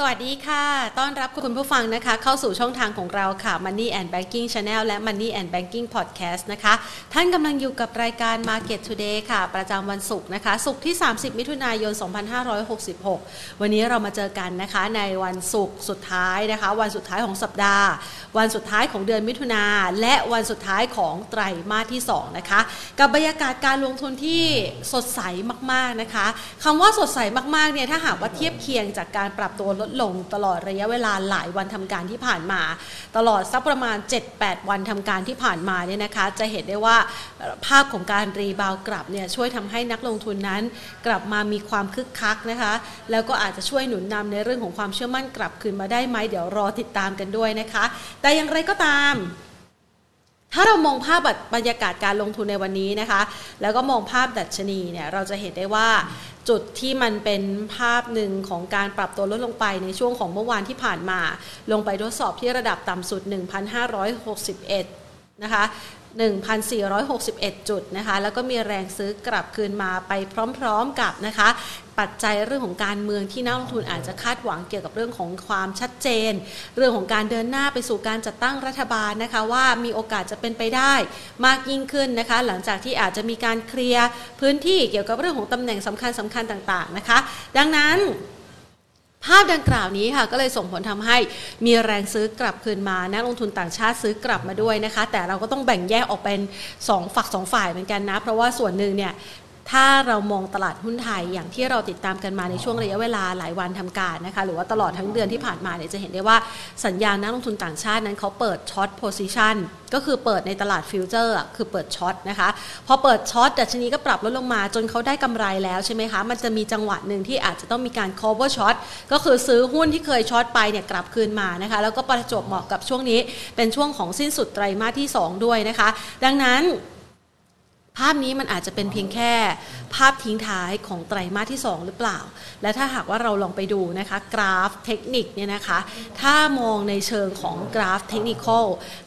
สวัสดีค่ะ ต้อนรับคุณผู้ฟังนะคะ เข้าสู่ช่องทางของเราค่ะ Money and Banking Channel และ Money and Banking Podcast นะคะ ท่านกำลังอยู่กับรายการ Market Today ค่ะ ประจำวันศุกร์นะคะ ศุกร์ที่ 30 มิถุนายน 2566 วันนี้เรามาเจอกันนะคะ ในวันศุกร์สุดท้ายนะคะ วันสุดท้ายของสัปดาห์ วันสุดท้ายของเดือนมิถุนา และวันสุดท้ายของไตรมาสที่ 2 นะคะ กับบรรยากาศการลงทุนที่สดใสมากๆนะคะคำว่าสดใสมากๆเนี่ย ถ้าหากว่าเทียบเคียงจากการปรับตัวลดลงตลอดระยะเวลาหลายวันทำการที่ผ่านมา ตลอดสักประมาณ 7-8 วันทำการที่ผ่านมาเนี่ยนะคะ จะเห็นได้ว่าภาพของการรีบาวกลับเนี่ยช่วยทำให้นักลงทุนนั้น กลับมามีความคึกคักนะคะ แล้วก็อาจจะช่วยหนุนนำในเรื่องของความเชื่อมั่นกลับคืนมาได้ไหมเดี๋ยวรอติดตามกันด้วยนะคะ แต่อย่างไรก็ตาม ถ้าเรามองภาพบรรยากาศการลงทุนในวันนี้นะคะ แล้วก็มองภาพดัชนีเนี่ยเราจะเห็นได้ว่าจุดที่มันเป็นภาพหนึ่งของการปรับตัวลดลงไปในช่วงของเมื่อวานที่ผ่านมา ลงไปทดสอบที่ระดับต่ำสุด 1,561นะคะ 1,461 จุดนะคะ แล้วก็มีแรงซื้อกลับคืนมาไปพร้อมๆกับนะคะ ปัจจัยเรื่องของการเมืองที่นักลงทุนอาจจะคาดหวังเกี่ยวกับเรื่องของความชัดเจน เรื่องของการเดินหน้าไปสู่การจัดตั้งรัฐบาลนะคะ ว่ามีโอกาสจะเป็นไปได้มากยิ่งขึ้นนะคะ หลังจากที่อาจจะมีการเคลียร์พื้นที่เกี่ยวกับเรื่องของตำแหน่งสำคัญสำคัญต่างๆนะคะ ดังนั้น ภาพดังกล่าวนี้ค่ะก็เลยส่งผลทำให้มีแรงซื้อกลับคืนมานักลงทุนต่างชาติซื้อกลับมาด้วยนะคะ แต่เราก็ต้องแบ่งแยกออกเป็น 2 ฝัก 2 ฝ่ายเหมือนกันนะ เพราะว่าส่วนหนึ่งเนี่ย ถ้าเรามองตลาดหุ้นไทยอย่างที่เราติดตามกันมาในช่วงระยะเวลาหลายวันทำการนะคะหรือว่าตลอดทั้งเดือนที่ผ่านมาเนี่ยจะเห็นได้ว่าสัญญาณนักลงทุนต่างชาตินั้นเขาเปิด short position ก็คือเปิดในตลาดฟิวเจอร์คือเปิด short นะคะพอเปิด short ดัชนีก็ปรับลดลงมาจนเขาได้กำไรแล้วใช่ไหมคะ มันจะมีจังหวะหนึ่งที่อาจจะต้องมีการ cover ช็อตก็คือซื้อหุ้นที่เคย short ไปเนี่ยกลับคืนมานะคะแล้วก็ประจวบเหมาะกับช่วงนี้เป็นช่วงของสิ้นสุดไตรมาสที่ 2 ด้วยนะคะ ดังนั้น ภาพนี้มันอาจจะเป็นเพียงแค่ภาพทิ้งท้ายของไตรมาสที่ 2 หรือเปล่า และถ้าหากว่าเราลองไปดูนะคะกราฟเทคนิคเนี่ยนะคะ ถ้ามองในเชิงของกราฟเทคนิค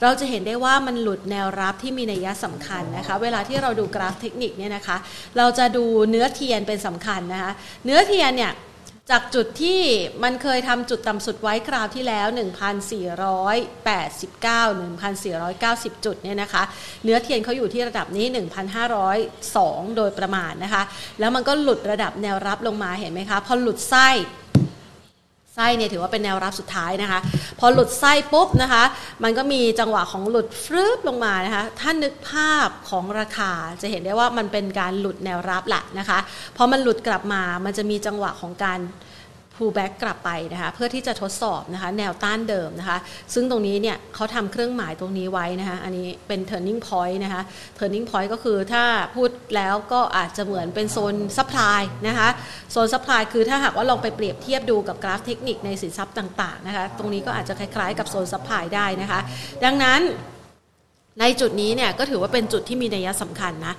เราจะเห็นได้ว่ามันหลุดแนวรับที่มีนัยสำคัญนะคะ เวลาที่เราดูกราฟเทคนิคเนี่ยนะคะ เราจะดูเนื้อเทียนเป็นสำคัญนะคะ เนื้อเทียนเนี่ย จากจุดที่มันเคยทำจุดต่ำสุดไว้คราวที่แล้ว 1,489 1,490 จุดเนี่ยนะคะ เนื้อเทียนเขาอยู่ที่ระดับนี้ 1,502 โดยประมาณนะคะ แล้วมันก็หลุดระดับแนวรับลงมาเห็นไหมคะ พอหลุดไส้ ไส้เนี่ยถือว่าเป็นแนวรับสุดท้ายนะคะ พอหลุดไส้ปุ๊บนะคะ มันก็มีจังหวะของหลุดฟลืบลงมานะคะท่านนึกภาพของราคาจะเห็นได้ว่ามันเป็นการหลุดแนวรับแหละนะคะพอมันหลุดกลับมามันจะมีจังหวะของการ pull back กลับไปนะคะเพื่อที่จะทดสอบนะคะแนวต้านเดิมนะคะซึ่งตรงนี้เนี่ยเขาทำเครื่องหมายตรงนี้ไว้นะคะอันนี้เป็น turning point นะคะ turning point ก็คือถ้าพูดแล้วก็อาจจะเหมือนเป็นโซน supply นะคะโซน supply คือถ้าหากว่าลองไปเปรียบเทียบดูกับกราฟเทคนิคในสินทรัพย์ต่างๆนะคะตรงนี้ก็อาจจะคล้ายๆ กับโซน supply ได้นะคะดังนั้น ในจุดนี้เนี่ยก็ถือว่าเป็นจุดที่มีนัยสำคัญนะ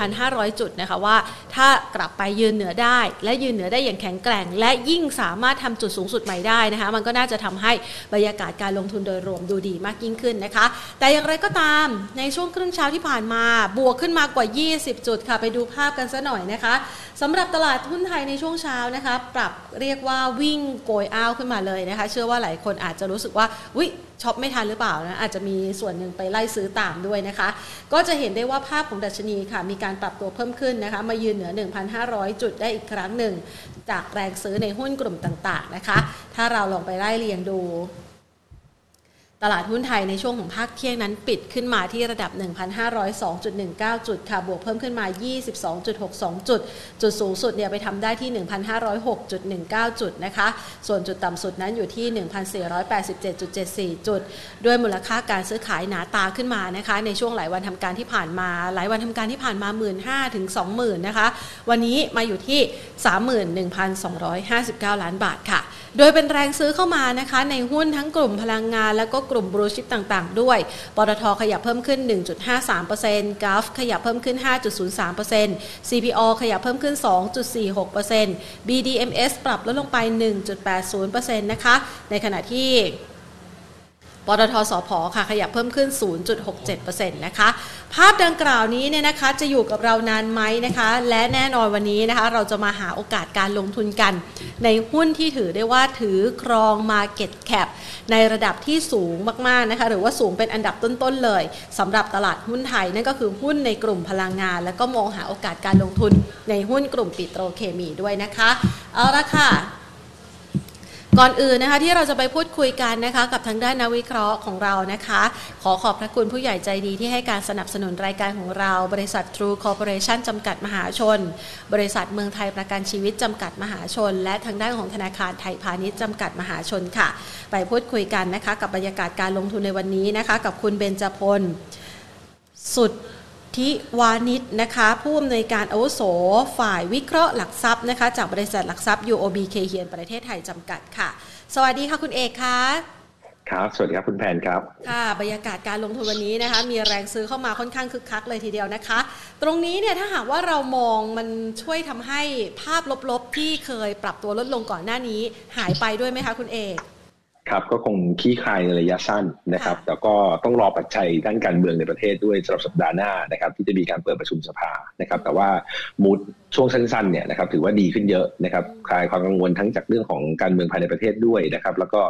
1,500 จุดนะคะว่าถ้ากลับไปยืนเหนือได้ และยืนเหนือได้อย่างแข็งแกร่ง และยิ่งสามารถทำจุดสูงสุดใหม่ได้นะคะมันก็น่าจะทำให้บรรยากาศการลงทุนโดยรวมดูดีมากยิ่งขึ้นนะคะ แต่อย่างไรก็ตามในช่วงครึ่งเช้าที่ผ่านมาบวกขึ้นมากว่า 20 จุดค่ะไปดูภาพกันซะหน่อยนะคะสำหรับตลาดหุ้นไทยในช่วงเช้านะคะปรับเรียกว่าวิ่งโกยอ้าวขึ้นมาเลยนะคะ เชื่อว่าหลายคนอาจจะรู้สึกว่าวิ ช็อปไม่ทันหรือเปล่านะอาจจะมีส่วนหนึ่งไปไล่ซื้อตามด้วยนะคะ ก็จะเห็นได้ว่าภาพของดัชนีค่ะมีการปรับตัวเพิ่มขึ้นนะคะ มายืนเหนือ 1,500 จุดได้อีกครั้งหนึ่ง จากแรงซื้อในหุ้นกลุ่มต่างๆนะคะ ถ้าเราลองไปไล่เรียงดู ตลาดหุ้นไทยในช่วงของภาคเที่ยงนั้นปิดขึ้นมาที่ระดับ 1,502.19 จุดค่ะ บวกเพิ่มขึ้นมา 22.62 จุด จุดสูงสุดเนี่ยไปทำได้ที่ 1,506.19 จุดนะคะ ส่วนจุดต่ำสุดนั้นอยู่ที่ 1,487.74 จุด ด้วยมูลค่าการซื้อขายหนาตาขึ้นมานะคะ ในช่วงหลายวันทำการที่ผ่านมา หลายวันทำการที่ผ่านมา 15,000ถึง20,000นะคะ วันนี้มาอยู่ที่ 31,259 ล้านบาทค่ะ โดยเป็นแรงซื้อเข้ามานะคะในหุ้นทั้งกลุ่มพลังงานและก็กลุ่มบรูชิปต่างๆ ด้วย ปตทขยับเพิ่มขึ้น 1.53%กราฟขยับเพิ่มขึ้น 5.03% CPO ขยับเพิ่มขึ้น 2.46% BDMs ปรับลดลงไป 1.80%นะคะ ในขณะที่ ปตทสพค่ะขยับเพิ่มขึ้น 0.67%นะคะ ภาพดังกล่าวนี้เนี่ยนะคะจะอยู่กับเรานานไหมนะคะ และแน่นอนวันนี้นะคะ เราจะมาหาโอกาสการลงทุนกัน ในหุ้นที่ถือได้ว่าถือครอง Market Cap ในระดับที่สูงมากๆนะคะ หรือว่าสูงเป็นอันดับต้นๆเลยสำหรับตลาดหุ้นไทย นั่นก็คือหุ้นในกลุ่มพลังงาน แล้วก็มองหาโอกาสการลงทุนในหุ้นกลุ่มปิโตรเคมีด้วยนะคะ เอาละค่ะ ก่อนอื่นนะคะที่เราจะไปพูดคุยกันนะคะกับทางด้านนักวิเคราะห์ของเรานะคะ ขอขอบพระคุณผู้ใหญ่ใจดีที่ให้การสนับสนุนรายการของเรา บริษัท True Corporation จำกัดมหาชน บริษัทเมืองไทยประกันชีวิตจำกัดมหาชน และทางด้านของธนาคารไทยพาณิชย์จำกัดมหาชนค่ะ ไปพูดคุยกันนะคะกับบรรยากาศการลงทุนในวันนี้นะคะ กับคุณเบญจพลสุด ทิวานิชนะคะผู้อำนวยการอาวุโสฝ่ายวิเคราะห์หลักทรัพย์นะคะจากบริษัทหลักทรัพย์ UOB เคเฮียนประเทศไทยจำกัดค่ะ สวัสดีค่ะคุณเอกคะครับ สวัสดีครับคุณแพนครับ ค่ะ บรรยากาศการลงทุนวันนี้นะคะ มีแรงซื้อเข้ามาค่อนข้างคึกคักเลยทีเดียวนะคะ ตรงนี้เนี่ยถ้าหากว่าเรามองมันช่วยทำให้ภาพลบๆ ที่เคยปรับตัวลดลงก่อนหน้านี้ หายไปด้วยไหมคะคุณเอก ครับก็คงขี้คายในระยะสั้นนะครับแต่ก็ต้องรอปัจจัยด้านการเมืองในประเทศด้วยสำหรับสัปดาห์หน้านะครับ ที่จะมีการเปิดประชุมสภานะครับ แต่ว่ามูดช่วงสั้นๆเนี่ยนะครับถือว่าดีขึ้นเยอะนะครับคลายความกังวลทั้งจากเรื่องของการเมืองภายในประเทศด้วยนะครับ แล้วก็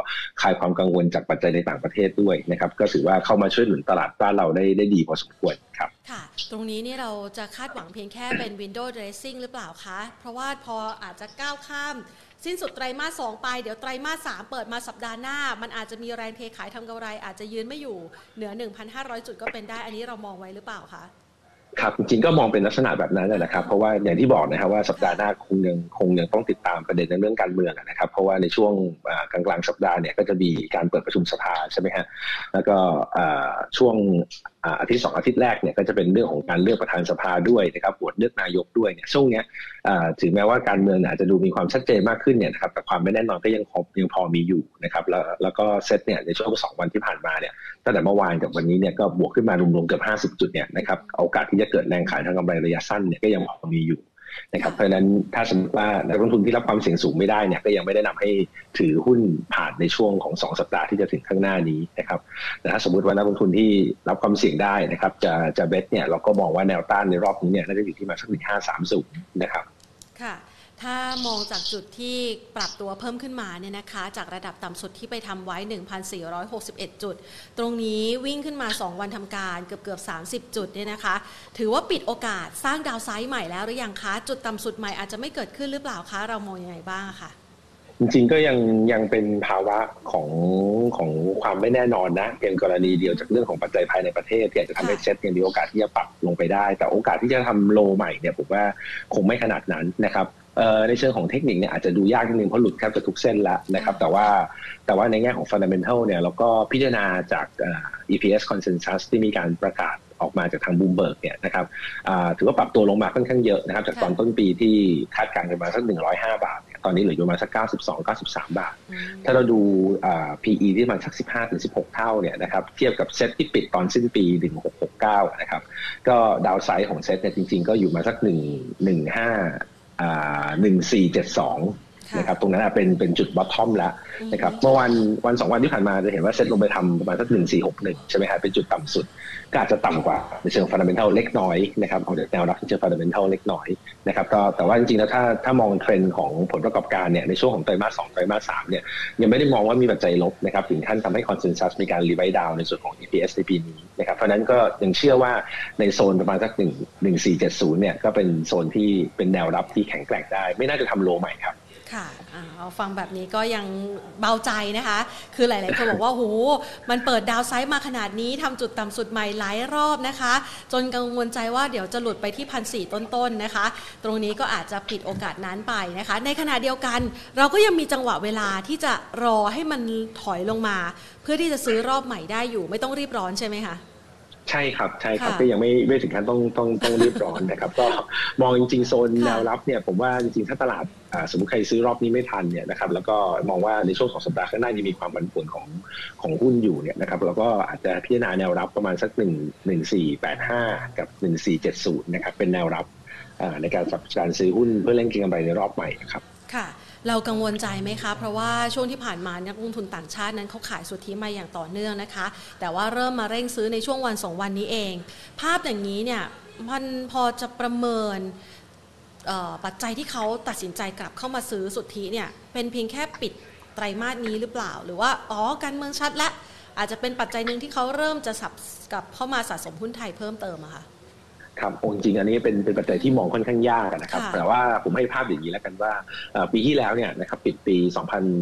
คลายความกังวลจากปัจจัยในต่างประเทศด้วยนะครับ ก็ถือว่าเข้ามาช่วยหนุนตลาดบ้านเราได้ได้ดีพอสมควรครับค่ะ ตรงนี้นี่เราจะคาดหวังเพียงแค่เป็น window dressing หรือเปล่าคะ เพราะว่าพออาจจะก้าวข้าม สิ้นสุดไตรมาสสองไป เดี๋ยวไตรมาสสามเปิดมาสัปดาห์หน้า มันอาจจะมีแรงเทขายทำกำไร อาจจะยืนไม่อยู่เหนือ 1,500 จุดก็เป็นได้อันนี้เรามองไว้หรือเปล่าคะครับจริงๆก็มองเป็นลักษณะแบบนั้นนะครับ เพราะว่าอย่างที่บอกนะครับว่าสัปดาห์หน้าคงยังคงยังต้องติดตามประเด็นในเรื่องการเมืองนะครับเพราะว่าในช่วงกลางกลางสัปดาห์เนี่ยก็จะมีการเปิดประชุมสภาใช่ไหมฮะแล้วก็ช่วง อาทิตย์สองอาทิตย์แรกเนี่ยก็จะเป็นเรื่องของการเลือกประธานสภาด้วยนะครับโหวตเลือกนายกด้วยเนี่ยช่วงเนี้ยถึงแม้ว่าการเมืองอาจจะดูมีความชัดเจนมากขึ้นเนี่ยนะครับแต่ความไม่แน่นอนก็ยังพอยังพอมีอยู่นะครับแล้วแล้วก็เซตเนี่ยในช่วงสองวันที่ผ่านมาเนี่ยตั้งแต่เมื่อวานกับวันนี้เนี่ยก็บวกขึ้นมารวมๆเกือบห้าสิบจุดเนี่ยนะครับโอกาสที่จะเกิดแรงขายทางกำไรระยะสั้นเนี่ยก็ยังพอมีอยู่ นะครับเพราะฉะนั้นถ้าสมมติว่านักลงทุนที่รับความเสี่ยงสูงไม่ได้เนี่ยก็ยังไม่ได้นำให้ถือหุ้นผ่านในช่วงของ 2 สัปดาห์ที่จะถึงข้างหน้านี้นะครับแต่ถ้าสมมติว่านักลงทุนที่รับความเสี่ยงได้นะครับจะจะเบสเนี่ยเราก็มองว่าแนวต้านในรอบนี้เนี่ยน่าจะอยู่ที่มาสักหนึ่งห้าสามศูนย์นะครับค่ะ ถ้ามองจากจุดที่ปรับตัวเพิ่มขึ้นมาเนี่ยนะคะ จากระดับต่ำสุดที่ไปทำไว้ 1,461 จุด ตรงนี้วิ่งขึ้นมา 2 วันทำการเกือบเกือบ30 จุดเนี่ยนะคะ ถือว่าปิดโอกาสสร้างดาวไซด์ใหม่แล้วหรือยังคะ จุดต่ำสุดใหม่อาจจะไม่เกิดขึ้นหรือเปล่าคะ เรามองยังไงบ้างคะจริงๆก็ยังยังเป็นภาวะของของความไม่แน่นอนนะเพียงกรณีเดียวจากเรื่องของปัจจัยภายในประเทศที่อาจจะทำให้เซ็ตยังมีโอกาสที่จะปรับลงไปได้ แต่โอกาสที่จะทำโลใหม่เนี่ยผมว่าคงไม่ขนาดนั้นนะครับ ในเชิงของเทคนิคเนี่ยอาจจะดูยากนิดนึงเพราะหลุดแทบจะทุกเส้นแล้วนะครับ แต่ว่าแต่ว่าในแง่ของ fundamental เนี่ยเราก็พิจารณาจาก EPS consensus ที่มีการประกาศออกมาจากทางบูมเบิร์กเนี่ยนะครับถือว่าปรับตัวลงมาค่อนข้างเยอะนะครับ จากตอนต้นปีที่คาดการณ์กันมาสัก 105 บาท ตอนนี้เหลืออยู่ประมาณสัก 92 93 บาท ถ้าเราดู PE ที่ประมาณสัก 15 ถึง 16 เท่าเนี่ยนะครับ เทียบกับเซ็ตที่ปิดตอนสิ้นปี 1669 นะครับ ก็ downside ของเซ็ตเนี่ยจริงๆ ก็อยู่มาสัก 1 15 หนึ่งสี่เจ็ดสอง นะครับตรงนั้นเป็นเป็นจุด bottom แล้วนะครับเมื่อวันวันสองวันที่ผ่านมาจะเห็นว่าเซ็ตลงไปทำประมาณสักหนึ่งสี่หกหนึ่งใช่ไหมครับเป็นจุดต่ำสุดก็อาจจะต่ำกว่าในเชิง fundamental เล็กน้อยนะครับเอาแนวรับที่เชิง fundamental เล็กน้อยนะครับก็แต่ว่าจริงๆแล้วถ้าถ้ามองเทรนด์ของผลประกอบการเนี่ยในช่วงของไตรมาสสองไตรมาสสามเนี่ยยังไม่ได้มองว่ามีปัจจัยลบนะครับถึงขั้นทำให้ consensus มีการ revise down ในส่วนของ EPS ในปีนี้นะครับเพราะนั้นก็ยังเชื่อว่าในโซนประมาณสักหนึ่งหนึ่งสี่เจ็ดศูนย์เนี่ยก็เป็นโซนที่เป็นแนวรับที่แข็งแกร่งได้ ไม่น่าจะทำ low ใหม่ครับ ค่ะเอาฟังแบบนี้ก็ยังเบาใจนะคะ คือหลาย ๆ คนบอกว่าโหมันเปิดดาวไซด์มาขนาดนี้ทำจุดต่ำสุดใหม่หลายรอบนะคะ จนกังวลใจว่าเดี๋ยวจะหลุดไปที่พันสี่ต้นๆนะคะ ตรงนี้ก็อาจจะปิดโอกาสนั้นไปนะคะ ในขณะเดียวกันเราก็ยังมีจังหวะเวลาที่จะรอให้มันถอยลงมา เพื่อที่จะซื้อรอบใหม่ได้อยู่ ไม่ต้องรีบร้อนใช่ไหมคะ ใช่ครับใช่ครับก็ยังไม่ไม่ถึงขั้นต้องต้องต้องรีบร้อนนะครับ ก็มองจริงๆโซนแนวรับเนี่ยผมว่าจริงๆถ้าตลาดสมมติใครซื้อรอบนี้ไม่ทันเนี่ยนะครับแล้วก็มองว่าในช่วงของสัปดาห์ข้างหน้ายังมีความผันผวนของของหุ้นอยู่เนี่ยนะครับแล้วก็อาจจะพิจารณาแนวรับประมาณสักหนึ่งหนึ่งสี่แปดห้ากับหนึ่งสี่เจ็ดศูนย์นะครับเป็นแนวรับในการสับการซื้อหุ้นเพื่อเล่นเก็งกำไรในรอบใหม่ครับค่ะ เรากังวลใจไหมคะ เพราะว่าช่วงที่ผ่านมานักลงทุนต่างชาตินั้นเขาขายสุทธิมาอย่างต่อเนื่องนะคะ แต่ว่าเริ่มมาเร่งซื้อในช่วงวันสองวันนี้เอง ภาพอย่างนี้เนี่ยมันพอจะประเมินปัจจัยที่เขาตัดสินใจกลับเข้ามาซื้อสุทธิเนี่ยเป็นเพียงแค่ปิดไตรมาสนี้หรือเปล่า หรือว่าอ๋อการเมืองชัดและอาจจะเป็นปัจจัยหนึ่งที่เขาเริ่มจะสับกับเข้ามาสะสมหุ้นไทยเพิ่มเติมอะค่ะ ครับจริงอันนี้เป็นเป็นปัจจัยที่มองค่อนข้างยากนะครับ แต่ว่าผมให้ภาพอย่างนี้แล้วกันว่าปีที่แล้วเนี่ยนะครับปิดปี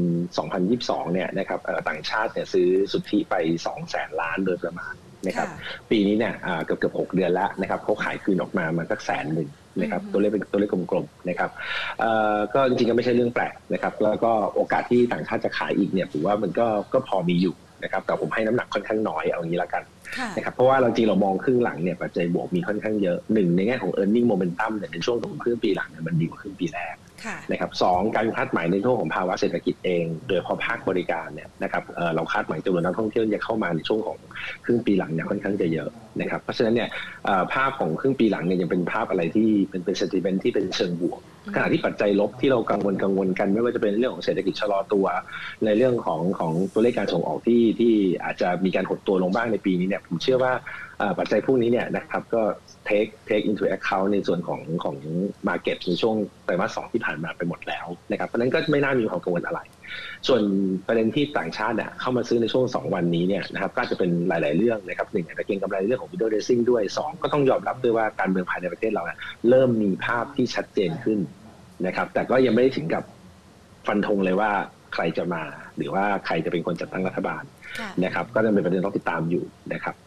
2022 เนี่ยนะครับต่างชาติเนี่ยซื้อสุทธิไป 2 แสนล้านโดยประมาณนะครับปีนี้เนี่ยเกือบเกือบหกเดือนแล้วนะครับเขาขายคืนออกมามันสักแสนหนึ่งนะครับตัวเลขเป็นตัวเลขกลมๆนะครับก็จริงๆก็ไม่ใช่เรื่องแปลกนะครับแล้วก็โอกาสที่ต่างชาติจะขายอีกเนี่ยผมว่ามันก็ก็พอมีอยู่ นะครับแต่ผมให้น้ำหนักค่อนข้างน้อยเอางี้ละกันนะครับเพราะว่าเราจริงเรามองครึ่งหลังเนี่ยปัจจัยบวกมีค่อนข้างเยอะหนึ่งในแง่ของ e a r n i n g momentum เนี่ยในช่วงของครึ่งปีหลังเนี่ยมันดีกว่าครึ่งปีแรก นะครับสองการคาดหมายในช่วงของภาวะเศรษฐกิจเอง โดยเฉพาะภาคบริการเนี่ยนะครับเราคาดหมายจำนวนนักท่องเที่ยวจะเข้ามาในช่วงของครึ่งปีหลังเนี่ยค่อนข้างจะเยอะนะครับเพราะฉะนั้นเนี่ยภาพของครึ่งปีหลังเนี่ยยังเป็นภาพอะไรที่เป็นเป็น sentiment ที่เป็นเชิงบวกขณะที่ปัจจัยลบที่เรากังวลกังวลกันไม่ว่าจะเป็นเรื่องของเศรษฐกิจชะลอตัว ในเรื่องของของตัวเลขการส่งออกที่ที่อาจจะมีการหดตัวลงบ้างในปีนี้เนี่ยผมเชื่อว่าปัจจัยพวกนี้เนี่ยนะครับก็ take take into account ในส่วนของของ market ในช่วงไตรมาสสองที่ผ่านมาไปหมดแล้วนะครับเพราะนั้นก็ไม่น่ามีความกังวลอะไร ส่วนประเด็นที่ต่างชาติเนี่ยเข้ามาซื้อในช่วง 2 วันนี้เนี่ยนะครับก็จะเป็นหลาย ๆ เรื่องนะครับหนึ่งอาจจะเก็งกำไรเรื่องของ video racing ด้วย 2 ก็ต้องยอมรับด้วยว่าการเมืองภายในประเทศเราเริ่มมีภาพที่ชัดเจนขึ้นนะครับแต่ก็ยังไม่ได้ถึงกับฟันธงเลยว่าใครจะมา หรือว่าใครจะเป็นคนจัดตั้งรัฐบาลนะครับ ก็จะเป็นประเด็นต้องติดตามอยู่นะครับค่ะ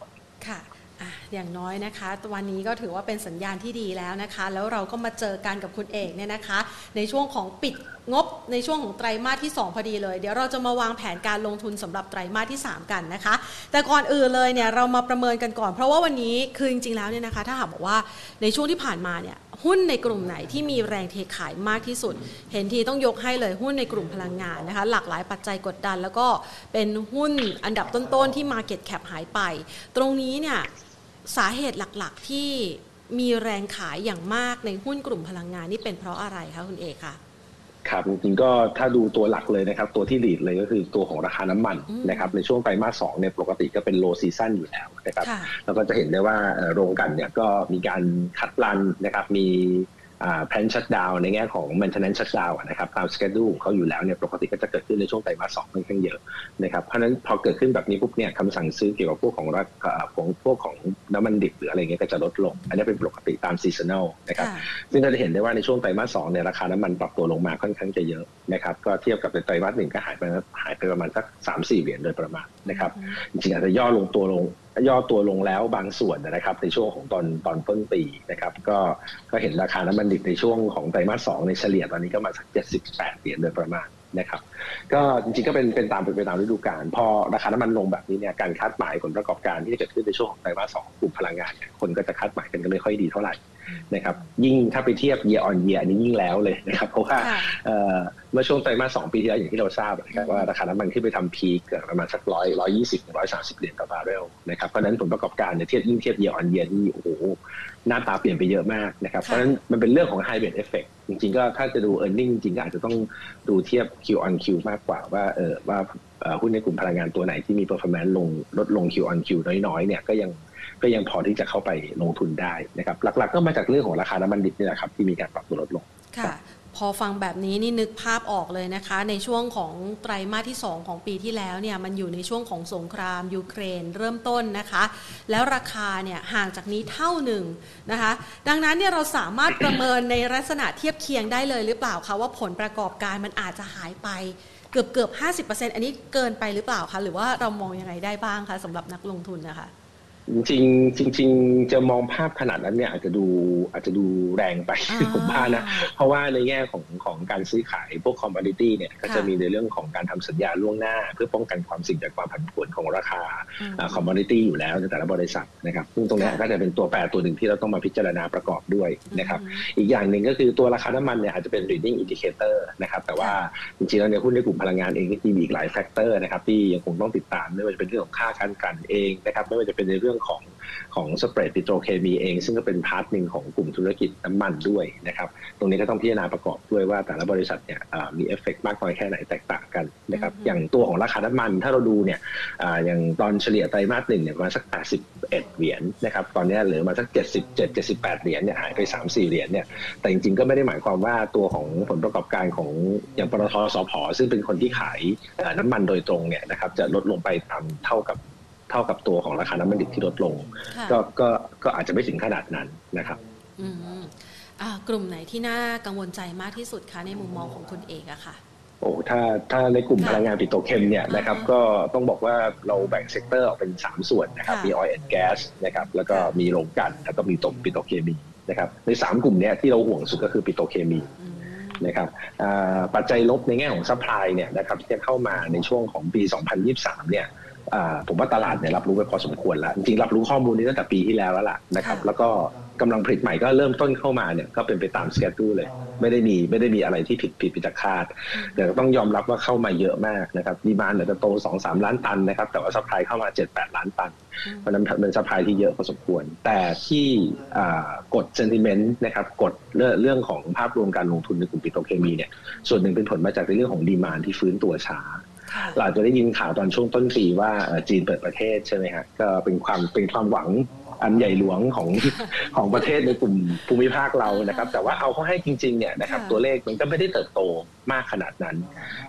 อย่างน้อยนะคะวันนี้ก็ถือว่าเป็นสัญญาณที่ดีแล้วนะคะ แล้วเราก็มาเจอกันกับคุณเอกเนี่ยนะคะ ในช่วงของปิดงบในช่วงของไตรมาสที่ 2 พอดีเลย เดี๋ยวเราจะมาวางแผนการลงทุนสำหรับไตรมาสที่ 3 กันนะคะ แต่ก่อนอื่นเลยเนี่ยเรามาประเมินกันก่อน เพราะว่าวันนี้คือจริงๆแล้วเนี่ยนะคะ ถ้าหากบอกว่าในช่วงที่ผ่านมาเนี่ยหุ้นในกลุ่มไหนที่มีแรงเทขายมากที่สุด เห็นทีต้องยกให้เลยหุ้นในกลุ่มพลังงานนะคะ หลากหลายปัจจัยกดดัน แล้วก็เป็นหุ้นอันดับต้นๆที่ Market Cap หายไป ตรงนี้เนี่ย สาเหตุหลักๆที่มีแรงขายอย่างมากในหุ้นกลุ่มพลังงานนี่เป็นเพราะอะไรคะคุณเอกคะครับจริงๆก็ถ้าดูตัวหลักเลยนะครับ ตัวที่ดีดเลยก็คือตัวของราคาน้ำมันนะครับในช่วงไตรมาสสองเนี่ยปกติก็เป็นโลซีซันอยู่แล้วนะครับแล้วก็จะเห็นได้ว่าโรงกันเนี่ยก็มีการคัดลันนะครับมี แพนชัดดาวในแง่ของ maintenance shutdown นะครับตามสเกดูเขาอยู่แล้วเนี่ยปกติก็จะเกิดขึ้นในช่วงไตรมาสสองค่อนข้างเยอะนะครับเพราะฉะนั้นพอเกิดขึ้นแบบนี้ปุ๊บเนี่ยคำสั่งซื้อเกี่ยวกับพวกของรัฐของพวกของน้ำมันดิบหรืออะไรเงี้ยก็จะลดลง อันนี้เป็นปกติตาม seasonal นะครับซึ่งก็จะเห็นได้ว่าในช่วงไตรมาสสองเนี่ยราคาน้ำมันปรับตัวลงมาค่อนข้างจะเยอะนะครับก็เทียบกับไตรมาสหนึ่งก็หายไปหายไปประมาณสักสามสี่เหรียญโดยประมาณนะครับจริงๆอาจจะย่อลงตัวลง ย่อตัวลงแล้วบางส่วนนะครับ ในช่วงของตอนตอนต้นปีนะครับ ก็ก็เห็นราคาน้ำมันดิบในช่วงของไตรมาสสองในเฉลี่ยตอนนี้ก็มาสักเจ็ดสิบแปดเหรียญโดยประมาณนะครับก็จริงๆก็เป็นเป็นตามเป็นไปตามฤดูกาลพอราคาน้ำมันลงแบบนี้เนี่ยการคาดหมายผลประกอบการที่จะเกิดขึ้นในช่วงของไตรมาสสองกลุ่มพลังงาน คนก็จะคาดหมายกันก็เลยค่อยดีเท่าไหร่ นะครับยิ่งถ้าไปเทียบ year on year อันนี้ยิ่งแล้วเลยนะครับเพราะว่าเมื่อช่วงไตรมาสสองปีที่แล้วอย่างที่เราทราบนะครับว่าราคาน้ำมันขึ้นไปทำพีคประมาณสักร้อยร้อยยี่สิบร้อยสามสิบเหรียญต่อบาร์เรลนะครับเพราะนั้นผลประกอบการเนี่ยเทียบยิ่งเทียบ year on year นี่โอ้โหหน้าตาเปลี่ยนไปเยอะมากนะครับเพราะฉะนั้นมันเป็นเรื่องของ high base effect จริงๆ ก็ถ้าจะดู e a r n i n g จริงๆอาจจะต้องดูเทียบ Q on Q มากกว่าว่าเออว่าหุ้นในกลุ่มพลังงานตัวไหนที่มี performance ลงลดลง Q on Q น้อยๆเนี่ยก็ยัง ก็ยังพอที่จะเข้าไปลงทุนได้นะครับหลัก ๆ ก็มาจากเรื่องของราคาน้ำมันดิบนี่แหละครับที่มีการปรับตัวลดลงค่ะพอฟังแบบนี้นี่นึกภาพออกเลยนะคะ ในช่วงของไตรมาสที่ 2 ของปีที่แล้วเนี่ยมันอยู่ในช่วงของสงครามยูเครนเริ่มต้นนะคะ แล้วราคาเนี่ยห่างจากนี้เท่าหนึ่งนะคะ ดังนั้นเนี่ยเราสามารถประเมินในลักษณะเทียบเคียงได้เลยหรือเปล่าคะว่าผลประกอบการมันอาจจะหายไปเกือบเกือบห้าสิบเปอร์เซ็นต์อันนี้เกินไปหรือเปล่าคะหรือว่าเรามองยังไงได้บ้างคะสำหรับนักลงทุนนะคะ จริงจริงจะมองภาพขนาดนั้นเนี่ยอาจจะดูอาจจะดูแรงไปผมว่านะ เพราะว่าในแง่ของของการซื้อขายพวก commodity เนี่ยก็จะมีในเรื่องของการทำสัญญาล่วงหน้า เพื่อป้องกันความเสี่ยงจากความผันผวนของราคา commodity อยู่แล้วในแต่ละบริษัทนะครับซึ่งตรงนี้ก็จะเป็นตัวแปรตัวหนึ่งที่เราต้องมาพิจารณาประกอบด้วยนะครับอีกอย่างหนึ่งก็คือตัวราคาน้ำมันเนี่ยอาจจะเป็น leading indicator นะครับแต่ว่าจริงๆแล้วเนี่ยหุ้นในกลุ่มพลังงานเองก็มีอีกหลาย factor นะครับที่ยังคงต้องติดตามไม่ว่าจะเป็นเรื่องของค่าการกลั่นเองนะครับไม่ว่าจะเป็นในเรื่องรื่องของของ spread ปิโตรเคมีเอง ซึ่งก็เป็น part หนึ่งของกลุ่มธุรกิจน้ำมันด้วยนะครับ ตรงนี้ก็ต้องพิจารณาประกอบด้วยว่าแต่ละบริษัทเนี่ยมีเอฟเฟกมากน้อยแค่ไหนแตกต่างกันนะครับอย่างตัวของราคาน้ำมันถ้าเราดูเนี่ยอย่างตอนเฉลี่ยไตรมาสหนึ่งเนี่ยประมาณสัก 81 เหรียญนะครับตอนนี้เหลือมาสัก 77 78 เหรียญเนี่ยหายไป 3-4 เหรียญเนี่ยแต่จริงๆก็ไม่ได้หมายความว่าตัวของผลประกอบการของอย่างปตท.สผ.ซึ่งเป็นคนที่ขายน้ำมันโดยตรงเนี่ยนะครับจะลดลงไปตามเท่ากับ เท่ากับตัวของราคาน้ำมันดิบที่ลดลง ก็ก็ก็อาจจะไม่ถึงขนาดนั้นนะครับกลุ่มไหนที่น่ากังวลใจมากที่สุดคะในมุมมองของคุณเอกอะค่ะโอ้ถ้าถ้าในกลุ่มพลังงานปิโตรเคมีเนี่ยนะครับก็ต้องบอกว่าเราแบ่ง sector ออกเป็น 3 ส่วนนะครับมี oil and gasนะครับแล้วก็มีโรงกลั่นแล้วก็มีตัวปิโตรเคมีนะครับใน 3 กลุ่มนี้ที่เราห่วงสุดก็คือปิโตรเคมีนะครับปัจจัยลบในแง่ของ supply เนี่ยนะครับที่จะเข้ามาในช่วงของปี 2023 เนี่ย ผมว่าตลาดเนี่ยรับรู้ไปพอสมควรแล้ว จริงๆรับรู้ข้อมูลนี้ตั้งแต่ปีที่แล้วแล้วล่ะนะครับ แล้วก็กำลังผลิตใหม่ก็เริ่มต้นเข้ามาเนี่ยก็เป็นไปตาม schedule เลย ไม่ได้มีไม่ได้มีอะไรที่ผิดผิดไปจากคาดแต่ต้องยอมรับว่าเข้ามาเยอะมากนะครับ demand เนี่ยจะโตสองสามล้านตันนะครับ แต่ว่า supply เข้ามาเจ็ดแปดล้านตันเพราะนั้นเป็น supply ที่เยอะพอสมควร แต่ที่กด sentiment นะครับกดเรื่องของภาพรวมการลงทุนในกลุ่มปิโตรเคมีเนี่ยส่วนหนึ่งเป็นผลมาจากในเรื่องของ demand ที่ฟื้นตัวช้า เราจะได้ยินข่าวตอนช่วงต้นปีว่าจีนเปิดประเทศใช่ไหมฮะก็เป็นความเป็นความหวังอันใหญ่หลวงของของประเทศในกลุ่มภูมิภาคเรานะครับ แต่ว่าเอาเขาให้จริงๆเนี่ยนะครับตัวเลขมันก็ไม่ได้เติบโตมากขนาดนั้น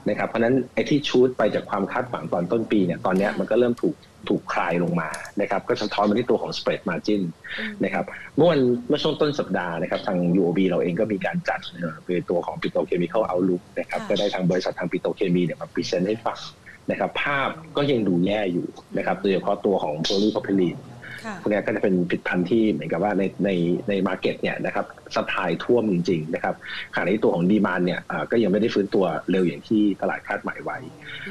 นะครับเพราะนั้นไอ้ที่ shoot ไปจากความคาดหวังตอนต้นปีเนี่ยตอนนี้มันก็เริ่มถูก ถูกคลายลงมานะครับก็สะท้อนมาที่ตัวของ spread margin นะครับเมื่อวันเมื่อช่วงต้นสัปดาห์นะครับทาง UOB เราเองก็มีการจัดเป็นตัวของ petrochemical outlook นะครับก็ได้ทางบริษัททางปิโตรเคมีเนี่ยมา present ให้ฟังนะครับภาพก็ยังดูแย่อยู่นะครับโดยเฉพาะตัวของโพลีโพรพิลีน พวกนี้ก็จะเป็นผลิตภัณฑ์ที่เหมือนกับว่าในในใน market เนี่ยนะครับ supply ท่วมจริงๆนะครับขณะที่ตัวของ demand เนี่ยก็ยังไม่ได้ฟื้นตัวเร็วอย่างที่ตลาดคาดหมายไว้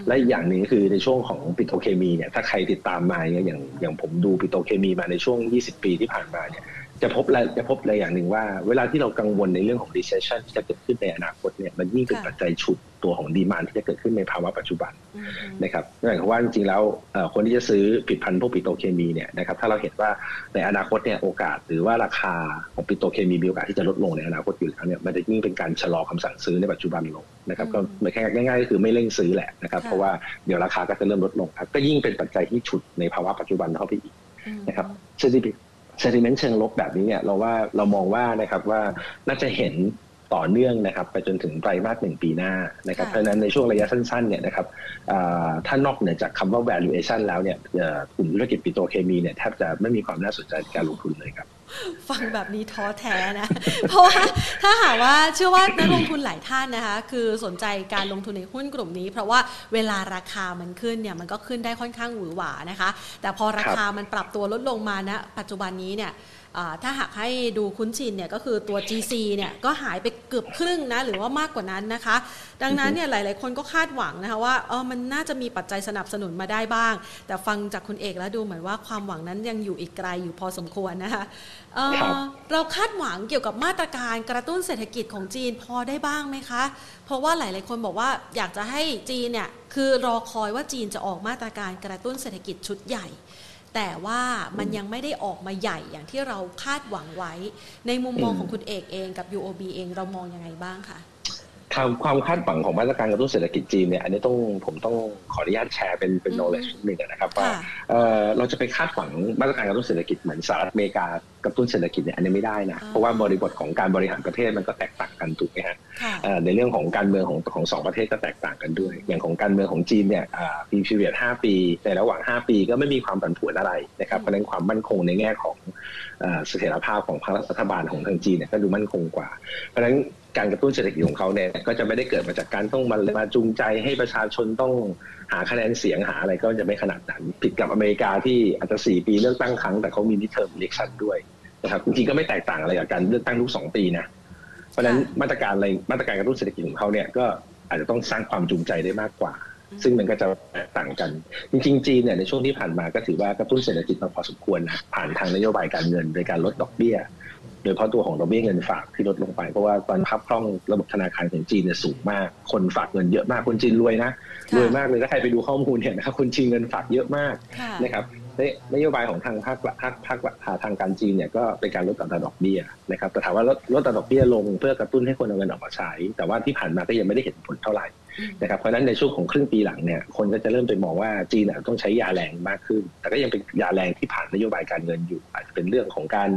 และอีกอย่างหนึ่งคือในช่วงของปิโตรเคมีเนี่ยถ้าใครติดตามมาเนี่ยอย่างอย่างผมดูปิโตรเคมีมาในช่วง 20 ปีที่ผ่านมาเนี่ย จะพบอะไรจะพบอะไรอย่างหนึ่งว่า เวลาที่เรากังวลในเรื่องของ recession ที่จะเกิดขึ้นในอนาคตเนี่ยมันยิ่งเป็นปัจจัยฉุดตัวของดีมานที่จะเกิดขึ้นในภาวะปัจจุบันนะครับนั่นหมายความว่าจริงๆแล้วคนที่จะซื้อผลิตภัณฑ์พวกปิโตรเคมีเนี่ยนะครับถ้าเราเห็นว่าในอนาคตเนี่ยโอกาสหรือว่าราคาของปิโตรเคมีมีโอกาสที่จะลดลงในอนาคตอยู่แล้วเนี่ยมันจะยิ่งเป็นการชะลอคำสั่งซื้อในปัจจุบันลงนะครับก็แค่ง่ายๆก็คือไม่เร่งซื้อแหละนะครับเพราะว่าเดี๋ยวราคาก็จะเริ่มลดลงครับก็ยิ่งเป็นปัจจัยที่ฉุดในภาวะปัจจุบันเข้าไปอีกนะครับเศรษฐกิจ เซติเมนต์เชิงลบแบบนี้เนี่ยเราว่าเรามองว่านะครับว่าน่าจะเห็นต่อเนื่องนะครับไปจนถึงไตรมาสหนึ่งปีหน้านะครับเพราะฉะนั้นในช่วงระยะสั้นๆเนี่ยนะครับถ้านอกเหนือจากคำว่า valuation แล้วเนี่ยกลุ่มธุรกิจปิโตรเคมีเนี่ยแทบจะไม่มีความน่าสนใจในการลงทุนเลยครับ ฟังแบบนี้ท้อแท้นะ เพราะว่าถ้าหากว่าเชื่อว่านักลงทุนหลายท่านนะคะ คือสนใจการลงทุนในหุ้นกลุ่มนี้ เพราะว่าเวลาราคามันขึ้นเนี่ยมันก็ขึ้นได้ค่อนข้างหวือหวานะคะ แต่พอราคามันปรับตัวลดลงมานะปัจจุบันนี้เนี่ย ถ้าหากให้ดูคุ้นชินเนี่ยก็คือตัว GC เนี่ยก็หายไปเกือบครึ่งนะหรือว่ามากกว่านั้นนะคะ ดังนั้นเนี่ยหลาย ๆ คนก็คาดหวังนะคะว่าเออมันน่าจะมีปัจจัยสนับสนุนมาได้บ้าง แต่ฟังจากคุณเอกแล้วดูเหมือนว่าความหวังนั้นยังอยู่อีกไกลอยู่พอสมควรนะคะเเราคาดหวังเกี่ยวกับมาตรการกระตุ้นเศรษฐกิจของจีนพอได้บ้างไหมคะ เพราะว่าหลาย ๆ คนบอกว่าอยากจะให้จีนเนี่ยคือรอคอยว่าจีนจะออกมาตรการกระตุ้นเศรษฐกิจชุดใหญ่ แต่ว่ามันยังไม่ได้ออกมาใหญ่อย่างที่เราคาดหวังไว้ ในมุมมองของคุณเอกเองกับ UOB เองเรามองยังไงบ้างคะ ความคาดหวังของมาตรการกระตุ้นเศรษฐกิจจีนเนี่ยอันนี้ต้องผมต้องขออนุญาตแชร์เป็นเป็น knowledge หนึ่งนะครับว่าเราจะไปคาดหวังมาตรการกระตุ้นเศรษฐกิจเหมือนสหรัฐอเมริกากระตุ้นเศรษฐกิจเนี่ยอันนี้ไม่ได้นะเพราะว่าบริบทของการบริหารประเทศมันก็แตกต่างกันถูกไหมฮะในเรื่องของการเมืองของของสองประเทศก็แตกต่างกันด้วย อย่างของการเมืองของจีนเนี่ยปีพีเรียดห้าปีในระหว่าง 5 ปีก็ไม่มีความผันผวนอะไรนะครับเพราะนั้นความมั่นคงในแง่ของเสถียรภาพของรัฐบาลของทางจีนเนี่ยก็ดูมั่นคงกว่า เพราะฉะนั้น การกระตุ้นเศรษฐกิจของเขาเนี่ยก็จะไม่ได้เกิดมาจากการต้องมามาจูงใจให้ประชาชนต้องหาคะแนนเสียงหาอะไรก็จะไม่ขนาดนั้นผิดกับอเมริกาที่อาจจะสี่ปีเลือกตั้งครั้งแต่เขามี midterm election ด้วยนะครับจริงๆก็ไม่แตกต่างอะไรกับการเลือกตั้งทุกสองปีนะเพราะฉะนั้นมาตรการอะไรมาตรการกระตุ้นเศรษฐกิจของเขาเนี่ยก็อาจจะต้องสร้างความจูงใจได้มากกว่า ซึ่งมันก็จะแตกต่างกัน จริงๆจีนเนี่ยในช่วงที่ผ่านมาก็ถือว่ากระตุ้นเศรษฐกิจมาพอสมควรนะผ่านทางนโยบายการเงินโดยการลดดอกเบี้ย โดยเฉพาะตัวของดอกเบี้ยเงินฝากที่ลดลงไป เพราะว่าตอนสภาพคล่องระบบธนาคารของจีนเนี่ยสูงมาก คนฝากเงินเยอะมากคนจีนรวยนะรวยมากเลยถ้าใครไปดูข้อมูลเนี่ยนะครับคนจีนเงินฝากเยอะมากนะครับนโยบายของทางภาคภาคภาคทางการจีนเนี่ยก็เป็นการลดอัตราดอกเบี้ยนะครับแต่ถามว่าลดลดอัตราดอกเบี้ยลงเพื่อกระตุ้นให้คนเอาเงินออกมาใช้ แต่ว่าที่ผ่านมาก็ยังไม่ได้เห็นผลเท่าไหร่นะครับเพราะฉะนั้นในช่วงของครึ่งปีหลังเนี่ยคนก็จะเริ่มไปมองว่าจีนต้องใช้ยาแรงมากขึ้น แต่ก็ยังเป็นยาแรงที่ผ่านนโยบายการเงินอยู่ อาจจะเป็นเรื่องของการ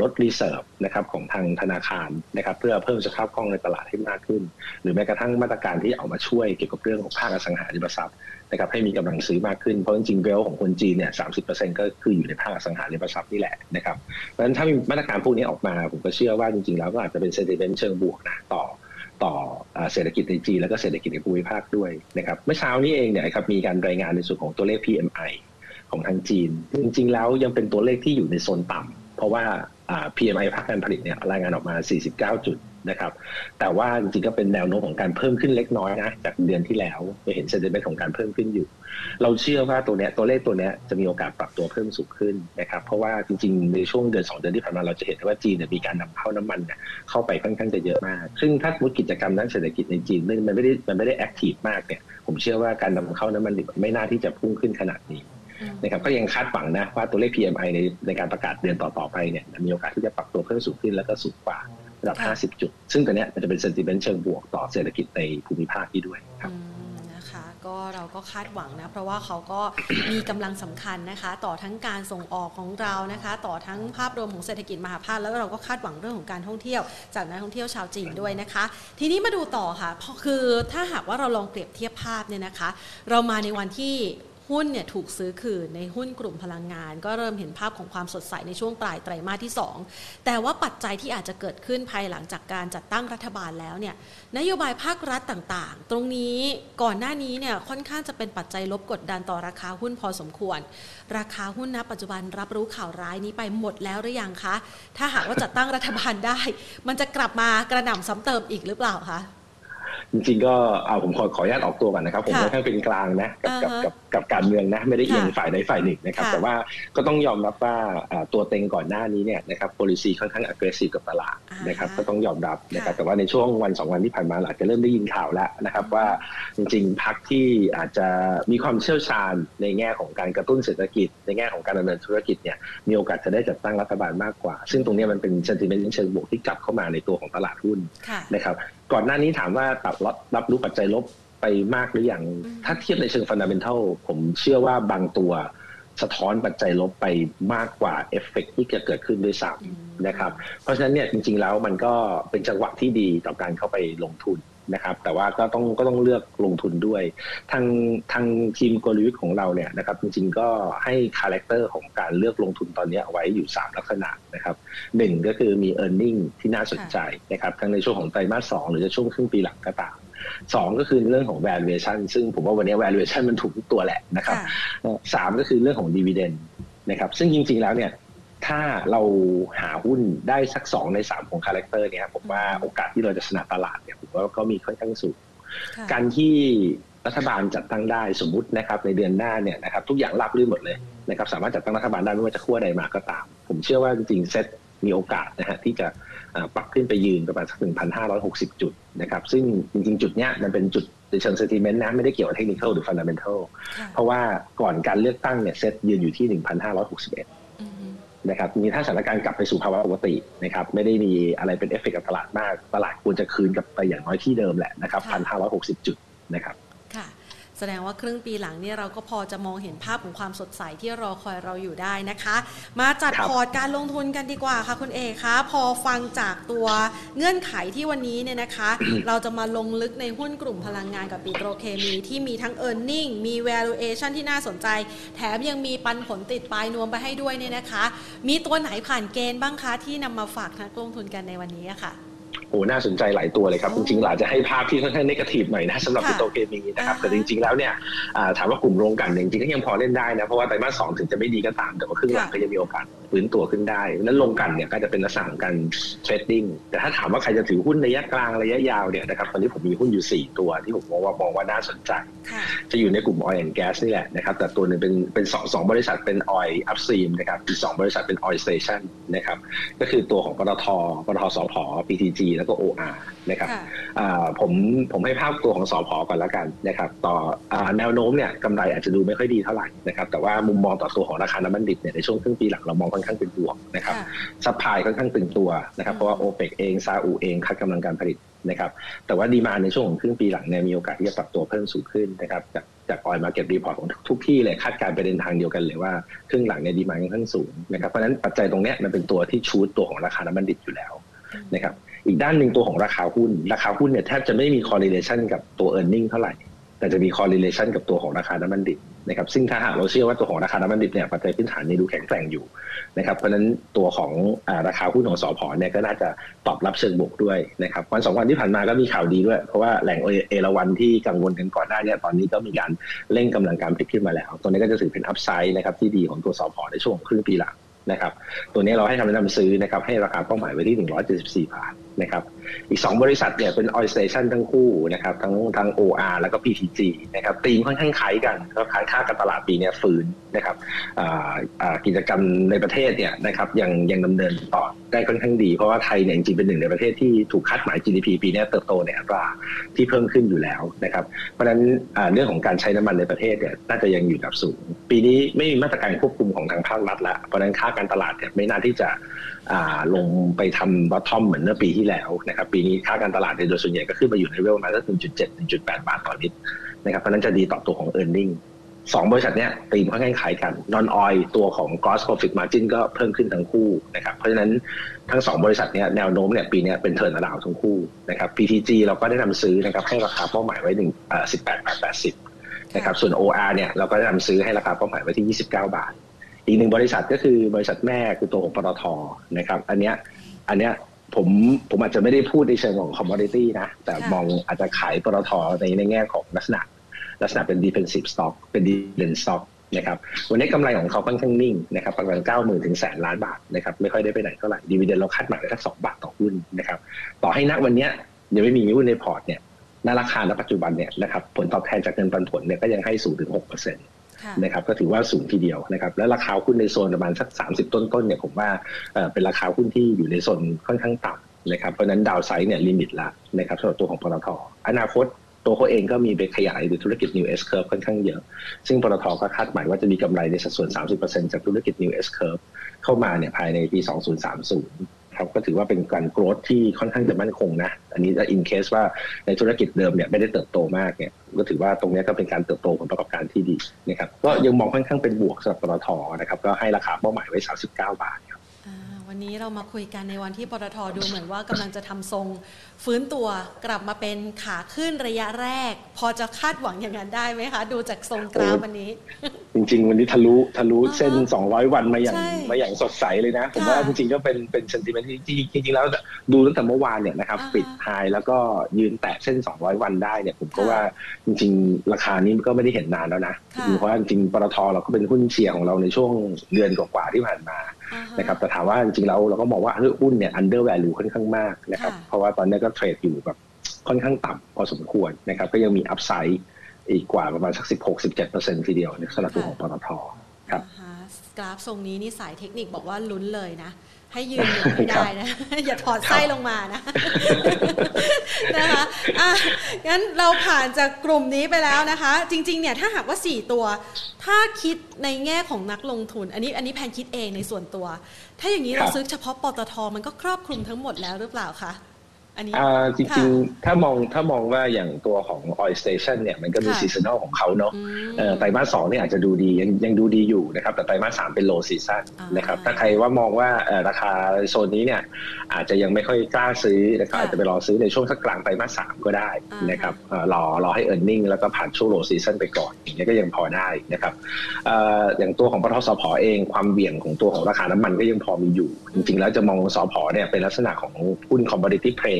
ลด reserve นะครับของทางธนาคารนะครับเพื่อเพิ่มสภาพคล่องในตลาดให้มากขึ้น หรือแม้กระทั่งมาตรการที่เอามาช่วยเกี่ยวกับเรื่องของภาคอสังหาริมทรัพย์นะครับให้มีกำลังซื้อมากขึ้นเพราะจริงๆ wealth ของคนจีนเนี่ยสามสิบเปอร์เซ็นต์ก็คืออยู่ในภาคอสังหาริมทรัพย์นี่แหละนะครับเพราะฉะนั้นถ้ามีมาตรการพวกนี้ออกมา ผมก็เชื่อว่าจริงๆแล้วก็อาจจะเป็น sentiment เชิงบวกนะต่อ ต่อเศรษฐกิจในจีนแล้วก็เศรษฐกิจในภูมิภาคด้วยนะครับเมื่อเช้านี้เองเนี่ยครับมีการรายงานในส่วนของตัวเลข PMI ของทางจีน จริงๆแล้วยังเป็นตัวเลขที่อยู่ในโซนต่ำเพราะว่า PMI ภาคการผลิตเนี่ยรายงานออกมา 49 จุด นะครับแต่ว่าจริงๆก็เป็นแนวโน้มของการเพิ่มขึ้นเล็กน้อยนะจากเดือนที่แล้วจะเห็น sentiment ของการเพิ่มขึ้นอยู่ เราเชื่อว่าตัวเนี้ยตัวเลขตัวเนี้ยจะมีโอกาสปรับตัวเพิ่มสูงขึ้นนะครับเพราะว่าจริงๆในช่วงเดือน 2 เดือนที่ผ่านมาเราจะเห็นว่าจีนมีการนำเข้าน้ำมันเนี่ยเข้าไปค่อนข้างจะเยอะมาก ซึ่งถ้าสมมติกิจกรรมด้านเศรษฐกิจในจีนมันไม่ได้มันไม่ได้ active มากเนี่ยผมเชื่อว่าการนำเข้าน้ำมันดิบไม่น่าที่จะพุ่งขึ้นขนาดนี้นะครับก็ยังคาดหวังนะว่าตัวเลข PMI ในในการประกาศเดือนต่อๆไปเนี่ยมีโอกาสที่จะปรับตัวเพิ่มสูงขึ้นแล้วก็สูงกว่า ระดับ 50 จุด ซึ่งตัวเนี้ยมันจะเป็นเซนติเมนต์เชิงบวกต่อเศรษฐกิจในภูมิภาคที่ด้วยครับนะคะก็เราก็คาดหวังนะ เพราะว่าเขาก็มีกำลังสำคัญนะคะ ต่อทั้งการส่งออกของเรานะคะ ต่อทั้งภาพรวมของเศรษฐกิจมหาภาคแล้วเราก็คาดหวังเรื่องของการท่องเที่ยว จากนักท่องเที่ยวชาวจีนด้วยนะคะ ทีนี้มาดูต่อค่ะคือถ้าหากว่าเราลองเปรียบเทียบภาพเนี่ยนะคะ เรามาในวันที่ หุ้นเนี่ยถูกซื้อคืนในหุ้นกลุ่มพลังงาน ก็เริ่มเห็นภาพของความสดใสในช่วงปลายไตรมาสที่ 2 แต่ว่าปัจจัยที่อาจจะเกิดขึ้นภายหลังจากการจัดตั้งรัฐบาลแล้วเนี่ยนโยบายภาครัฐต่างๆ ตรงนี้ก่อนหน้านี้เนี่ยค่อนข้างจะเป็นปัจจัยลบกดดันต่อราคาหุ้นพอสมควร ราคาหุ้นณปัจจุบันรับรู้ข่าวร้ายนี้ไปหมดแล้วหรือยังคะ ถ้าหากว่าจัดตั้งรัฐบาลได้ มันจะกลับมากระหน่ำซ้ำเติมอีกหรือเปล่าคะ จริงๆ ก็เอาผมขอขออนุญาตออกตัวก่อนนะครับ ผมค่อนข้างเป็นกลางนะกับกับกับกับการเมืองนะไม่ได้เอียงฝ่ายใดฝ่ายหนึ่งนะครับ แต่ว่าก็ต้องยอมรับว่าตัวเต็งก่อนหน้านี้เนี่ยนะครับ policy ค่อนข้าง aggressive กับตลาดนะครับ ก็ต้องยอมรับนะครับ แต่ว่าในช่วงวันสองวันที่ผ่านมาอาจจะเริ่มได้ยินข่าวแล้วนะครับ ว่าจริงๆพักที่อาจจะมีความเชี่ยวชาญในแง่ของการกระตุ้นเศรษฐกิจ ในแง่ของการดำเนินธุรกิจเนี่ยมีโอกาสจะได้จัดตั้งรัฐบาลมากกว่า ซึ่งตรงนี้มันเป็น sentiment เชิงบวกที่กลับเข้ามาในตัวของตลาดหุ้นนะครับ ก่อนหน้านี้ถามว่าตลาดรับรับรู้ปัจจัยลบไปมากหรือยังถ้าเทียบในเชิง fundamental ผมเชื่อว่าบางตัวสะท้อนปัจจัยลบไปมากกว่าเอฟเฟกที่จะเกิดขึ้นด้วยซ้ำนะครับ เพราะฉะนั้นเนี่ยจริงๆแล้วมันก็เป็นจังหวะที่ดีต่อการเข้าไปลงทุนนะครับ แต่ว่าก็ต้องก็ต้องเลือกลงทุนด้วย ทางทางทีมกลยุทธ์ของเราเนี่ยนะครับ จริงๆก็ให้ character ของการเลือกลงทุนตอนนี้เอาไว้อยู่ 3 ลักษณะนะครับหนึ่งก็คือมี e a r n i n g ที่น่าสนใจนะครับทั้งในช่วงของไตรมาสสองหรือจะช่วงครึ่งปีหลังก็ตามสองก็คือเรื่องของ valuation ซึ่งผมว่าวันนี้ valuation มันถูกทุกตัวแหละนะครับสามก็คือเรื่องของ dividend นะครับ ซึ่งจริงๆแล้วเนี่ย ถ้าเราหาหุ้นได้สักสองในสามของ character เนี่ยผมว่าโอกาสที่เราจะชนะตลาดเนี่ยผมว่าก็มีค่อนข้างสูง การที่รัฐบาลจัดตั้งได้สมมุตินะครับในเดือนหน้าเนี่ยนะครับทุกอย่างราบรื่นหมดเลยนะครับสามารถจัดตั้งรัฐบาลได้ไม่ว่าจะขั้วใดมาก็ตาม ผมเชื่อว่าจริงๆเซ็ตมีโอกาสนะฮะที่จะปรับขึ้นไปยืนประมาณสักหนึ่งพันห้าร้อยหกสิบจุดนะครับซึ่งจริงๆ จุดเนี้ยมันเป็นจุดในเชิง sentiment นะไม่ได้เกี่ยวกับเทคนิคหรือ fundamental เพราะว่าก่อนการเลือกตั้งเนี่ยเซ็ตยืนอยู่ที่ห นึ่งพันห้าร้อยหกสิบเอ็ดนะครับมีถ้าสถานการณ์กลับไปสู่ภาวะปกตินะครับไม่ได้มีอะไรเป็นเอฟเฟกกับตลาดมาก ตลาดควรจะคืนกลับไปอย่างน้อยที่เดิมแหละนะครับพันห้าร้อยหกสิบจุดนะครับ แสดงว่าครึ่งปีหลังเนี่ยเราก็พอจะมองเห็นภาพของความสดใสที่รอคอยเราอยู่ได้นะคะ มาจัดพอร์ตการลงทุนกันดีกว่าค่ะคุณเอกคะพอฟังจากตัวเงื่อนไขที่วันนี้เนี่ยนะคะ เราจะมาลงลึกในหุ้นกลุ่มพลังงานกับปิโตรเคมี ที่มีทั้ง e a r n i n g มี valuation ที่น่าสนใจ แถมยังมีปันผลติดปลายนวมไปให้ด้วยเนี่ยนะคะ มีตัวไหนผ่านเกณฑ์บ้างคะที่นำมาฝากนักลงทุนกันในวันนี้ค่ะ โอ้น่าสนใจหลายตัวเลยครับ จริงๆอาจจะให้ภาพที่ค่อนข้างนกาทีฟหน่อยนะสำหรับปิโตเคมีนะครับแต่จริงๆแล้วเนี่ยถามว่ากลุ่มโรงกันจริงๆก็ยังพอเล่นได้นะ เพราะว่าไตรมาสสองถึงจะไม่ดีก็ตาม แต่ว่าครึ่งหลังก็ยังมีโอกาสฟื้นตัวขึ้นได้นั้นลงกันเนี่ยก็จะเป็นลักษณะของการเทรดดิ้งแต่ถ้าถามว่าใครจะถือหุ้นระยะกลางระยะยาวเนี่ยนะครับตอนนี้ผมมีหุ้นอยู่ 4 ตัวที่ผมมองว่ามองว่าน่าสนใจ จะอยู่ในกลุ่ม oil and gas นี่แหละนะครับแต่ตัวหนึ่งเป็นเป็นสองสองบริษัทเป็น oil upstream นะครับอีกสองบริษัทเป็น oil station นะครับก็คือตัวของปตทปตทสผ PTG แล้วก็ OR นะครับผมผมให้ภาพตัวของสอพอก่อนแล้วกันนะครับต่อแนวโน้มเนี่ยกำไรอาจจะดูไม่ค่อยดีเท่าไหร่นะครับแต่ว่ามุมมองต่อตัวของราคาน้ำมันดิบเนี่ยในช่วงครึ่งปีหลังเรามองค่อนข้างเป็นบวกนะครับ supply ค่อนข้างตึงตัวนะครับเพราะว่าโอเปกเองซาอุเอง cut กำลังการผลิตนะครับแต่ว่า demand ในช่วงของครึ่งปีหลังเนี่ยมีโอกาสที่จะปรับตัวเพิ่มสูงขึ้นนะครับจากจาก oil market report ของทุกที่เลยคาดการณ์ไปในทางเดียวกันเลยว่าครึ่งหลังเนี่ยดีมาค่อนข้างสูงนะครับเพราะฉะนั้นปัจจัยตรงนี้มันเป็นตัวที่ชูดตัวของราคาน้ำมันดิบอยู่แล้วนะครับ อีกด้านหนึ่งตัวของราคาหุ้น ราคาหุ้นเนี่ยแทบจะไม่มี correlation กับตัว e a r n i n g เท่าไหร่ แต่จะมี correlation กับตัวของราคาน้ำมันดิบนะครับซึ่งถ้าหากเราเชื่อว่าตัวของราคาน้ำมันดิบเนี่ยปัจจัยพื้นฐานนี้ดูแข็งแกร่งอยู่นะครับเพราะฉะนั้นตัวของอราคาหุ้นของสอพอเนี่ยก็น่าจะตอบรับเชิงบวกด้วยนะครับวันสองวันที่ผ่านมาก็มีข่าวดีด้วย เพราะว่าแหล่งเอราวันที่กังวลกันก่อนหน้าเนี้ตอนนี้ก็มีการเร่งกำลังการผลิตขึ้นมาแล้ว ตัวนี้ก็จะถือเป็นอัพไซด์นะครับที่ดีของตัวสอพอในช่วงครึ่งปีหลังนะครับตัวนี้เราให้คำแนะนำซื้อนะครับให้ราคาเป้าหมายไว้ที่ 174บาท นะครับ อีก 2 บริษัทเนี่ยเป็น oil station ทั้งคู่นะครับทั้งทั้ง OR แล้วก็ PTG นะครับตีมค่อนข้างคล้ายกันก็คล้ายค่าการตลาดปีนี้ฟื้นนะครับกิจกรรมในประเทศเนี่ยนะครับยังยังดำเนินต่อได้ค่อนข้างดี เพราะว่าไทยเนี่ยจริงเป็นหนึ่งในประเทศที่ถูกคาดหมาย GDP ปีนี้เติบโตในอัตราที่เพิ่มขึ้นอยู่แล้วนะครับเพราะฉะนั้นเรื่องของการใช้น้ำมันในประเทศเนี่ยน่าจะยังอยู่ระดับสูง ปีนี้ไม่มีมาตรการควบคุมของทางภาครัฐแล้วเพราะฉะนั้นค่าการตลาดเนี่ยไม่น่าที่จะลงไปทำบอททอมเหมือนเมื่อปีที่แล้วนะครับปีนี้ค่าการตลาดโดยส่วนใหญ่ก็ขึ้นมาอยู่ในเวลมาสักหนึ่งจุดเจ็ดหนึ่งจุดแปดบาทต่อลิตรนะครับเพราะนั้นจะดีต่อตัวของ e a r n i n g สองบริษัทเนี้ยตีมค่อนข้างขายกันนอนออยตัวของ gross profit margin ก็เพิ่มขึ้นทั้งคู่นะครับเพราะฉะนั้นทั้งสองบริษัทเนี้ยแนวโน้มเนี่ยปีนี้เป็นเทิร์นระดาวทั้งคู่นะครับ PTG เราก็ได้นำซื้อนะครับให้ราคาเป้าหมายไว้หนึ่งสิบแปดบาทแปดสิบนะครับส่วน OR เนี่ยเราก็ได้นำซื้อให้ราคาเป้าหมายไว้ที่ยี่สิบเก้าบาท อีกหนึ่งบริษัทก็คือบริษัทแม่คือตัวของปตทนะครับ อันเนี้ยอันเนี้ยผมผมอาจจะไม่ได้พูดในเชิงของคอมมอดิตี้นะ แต่มองอาจจะขายปตทในในแง่ของลักษณะ ลักษณะเป็น defensive stock เป็น dividend stock นะครับวันนี้กำไรของเขาค่อนข้างนิ่งนะครับประมาณเก้าหมื่นถึงแสนล้านบาทนะครับไม่ค่อยได้ไปไหนเท่าไหร่ dividend เราคาดหมายไว้แค่สองบาทต่อหุ้นนะครับต่อให้นักวันนี้ยังไม่มีหุ้นในพอร์ตเนี่ยณราคาณปัจจุบันเนี่ยนะครับผลตอบแทนจากเงินปันผลเนี่ยก็ยังให้สูงถึงหกเปอร์เซ็นต์ นะครับก็ถือว่าสูงทีเดียวนะครับและราคาหุ้นในโซนประมาณสักสามสิบต้นๆเนี่ยผมว่าเป็นราคาหุ้นที่อยู่ในโซนค่อนข้างต่ำนะครับเพราะนั้น downside เนี่ย limit ละนะครับสำหรับตัวของปตทอนาคตตัวเขาเองก็มีไปขยายหรือธุรกิจ New S Curve ค่อนข้างเยอะ ซึ่งปตทก็คาดหมายว่าจะมีกำไรในสัดส่วน 30%จากธุรกิจ New S Curve เข้ามาเนี่ยภายในปี 2030 ครับก็ถือว่าเป็นการโกรธที่ค่อนข้างจะมั่นคงนะอันนี้จะอินเคสว่าในธุรกิจเดิมเนี่ยไม่ได้เติบโตมากเนี่ยก็ถือว่าตรงนี้ก็เป็นการเติบโตผลประกอบการที่ดีนะครับก็ยังมองค่อนข้างเป็นบวกสำหรับปตทนะครับก็ให้ราคาเป้าหมายไว้ 39 บาท วันนี้เรามาคุยกันในวันที่ปตทดูเหมือนว่ากำลังจะทำทรง ฟื้นตัวกลับมาเป็นขาขึ้นระยะแรก พอจะคาดหวังอย่างนั้นได้ไหมคะ ดูจากทรงกราฟวันนี้ จริง ๆ วันนี้ทะลุทะลุเส้น 200 วันมาอย่างมาอย่างสดใสเลยนะ ผมว่าจริงๆก็เป็นเป็นเซนติเมนต์ที่จริงๆแล้วดูตั้งแต่เมื่อวานเนี่ยนะครับปิดไฮแล้วก็ยืนแตะเส้น 200 วันได้เนี่ยผมก็ว่าจริง ๆ ราคานี้มันก็ไม่ได้เห็นนานแล้วนะเพราะว่าจริงๆปตทเราก็เป็นหุ้นเชียร์ของเราในช่วงเดือนกว่าๆที่ผ่านมา นะครับแต่ถามว่าจริงๆแล้วเราก็มองว่าหุ้นเนี่ย under value ค่อนข้างมากนะครับเพราะว่าตอนนี้ก็เทรดอยู่แบบค่อนข้างต่ำพอสมควรนะครับก็ยังมีอัพไซด์อีกกว่าประมาณสัก 16-17%ทีเดียวสำหรับตัวของปตทครับกราฟทรงนี้นี่สายเทคนิคบอกว่าลุ้นเลยนะ ให้ยืนอยู่ไม่ได้นะ อย่าถอดไส้ลงมานะนะคะอะงั้นเราผ่านจากกลุ่มนี้ไปแล้วนะคะ จริง ๆ เนี่ยถ้าหากว่า 4 ตัว ถ้าคิดในแง่ของนักลงทุน อันนี้อันนี้แพนคิดเองในส่วนตัว ถ้าอย่างนี้เราซื้อเฉพาะปตทมันก็ครอบคลุมทั้งหมดแล้วหรือเปล่าคะ อันนี้จริงๆ ถ้ามองถ้ามองว่าอย่างตัวของ oil station เนี่ยมันก็มี seasonal ของเขาเนาะไตรมาสสองเนี่ยอาจจะดูดียังยังดูดีอยู่นะครับ แต่ไตรมาสสามเป็น low season นะครับ ถ้าใครว่ามองว่าราคาโซนนี้เนี่ยอาจจะยังไม่ค่อยกล้าซื้อนะครับอาจจะไปรอซื้อในช่วงสักกลางไตรมาสสามก็ได้นะครับรอรอให้ e a r n i n g แล้วก็ผ่านช่วง low season ไปก่อนอย่างเงี้ยก็ยังพอได้นะครับอย่างตัวของปตทสพเองความเบี่ยงของตัวของราคาน้ำมันก็ยังพอมีอยู่ จริงๆ แล้วจะมองสพเนี่ยเป็นลักษณะของหุ้น commodity play อั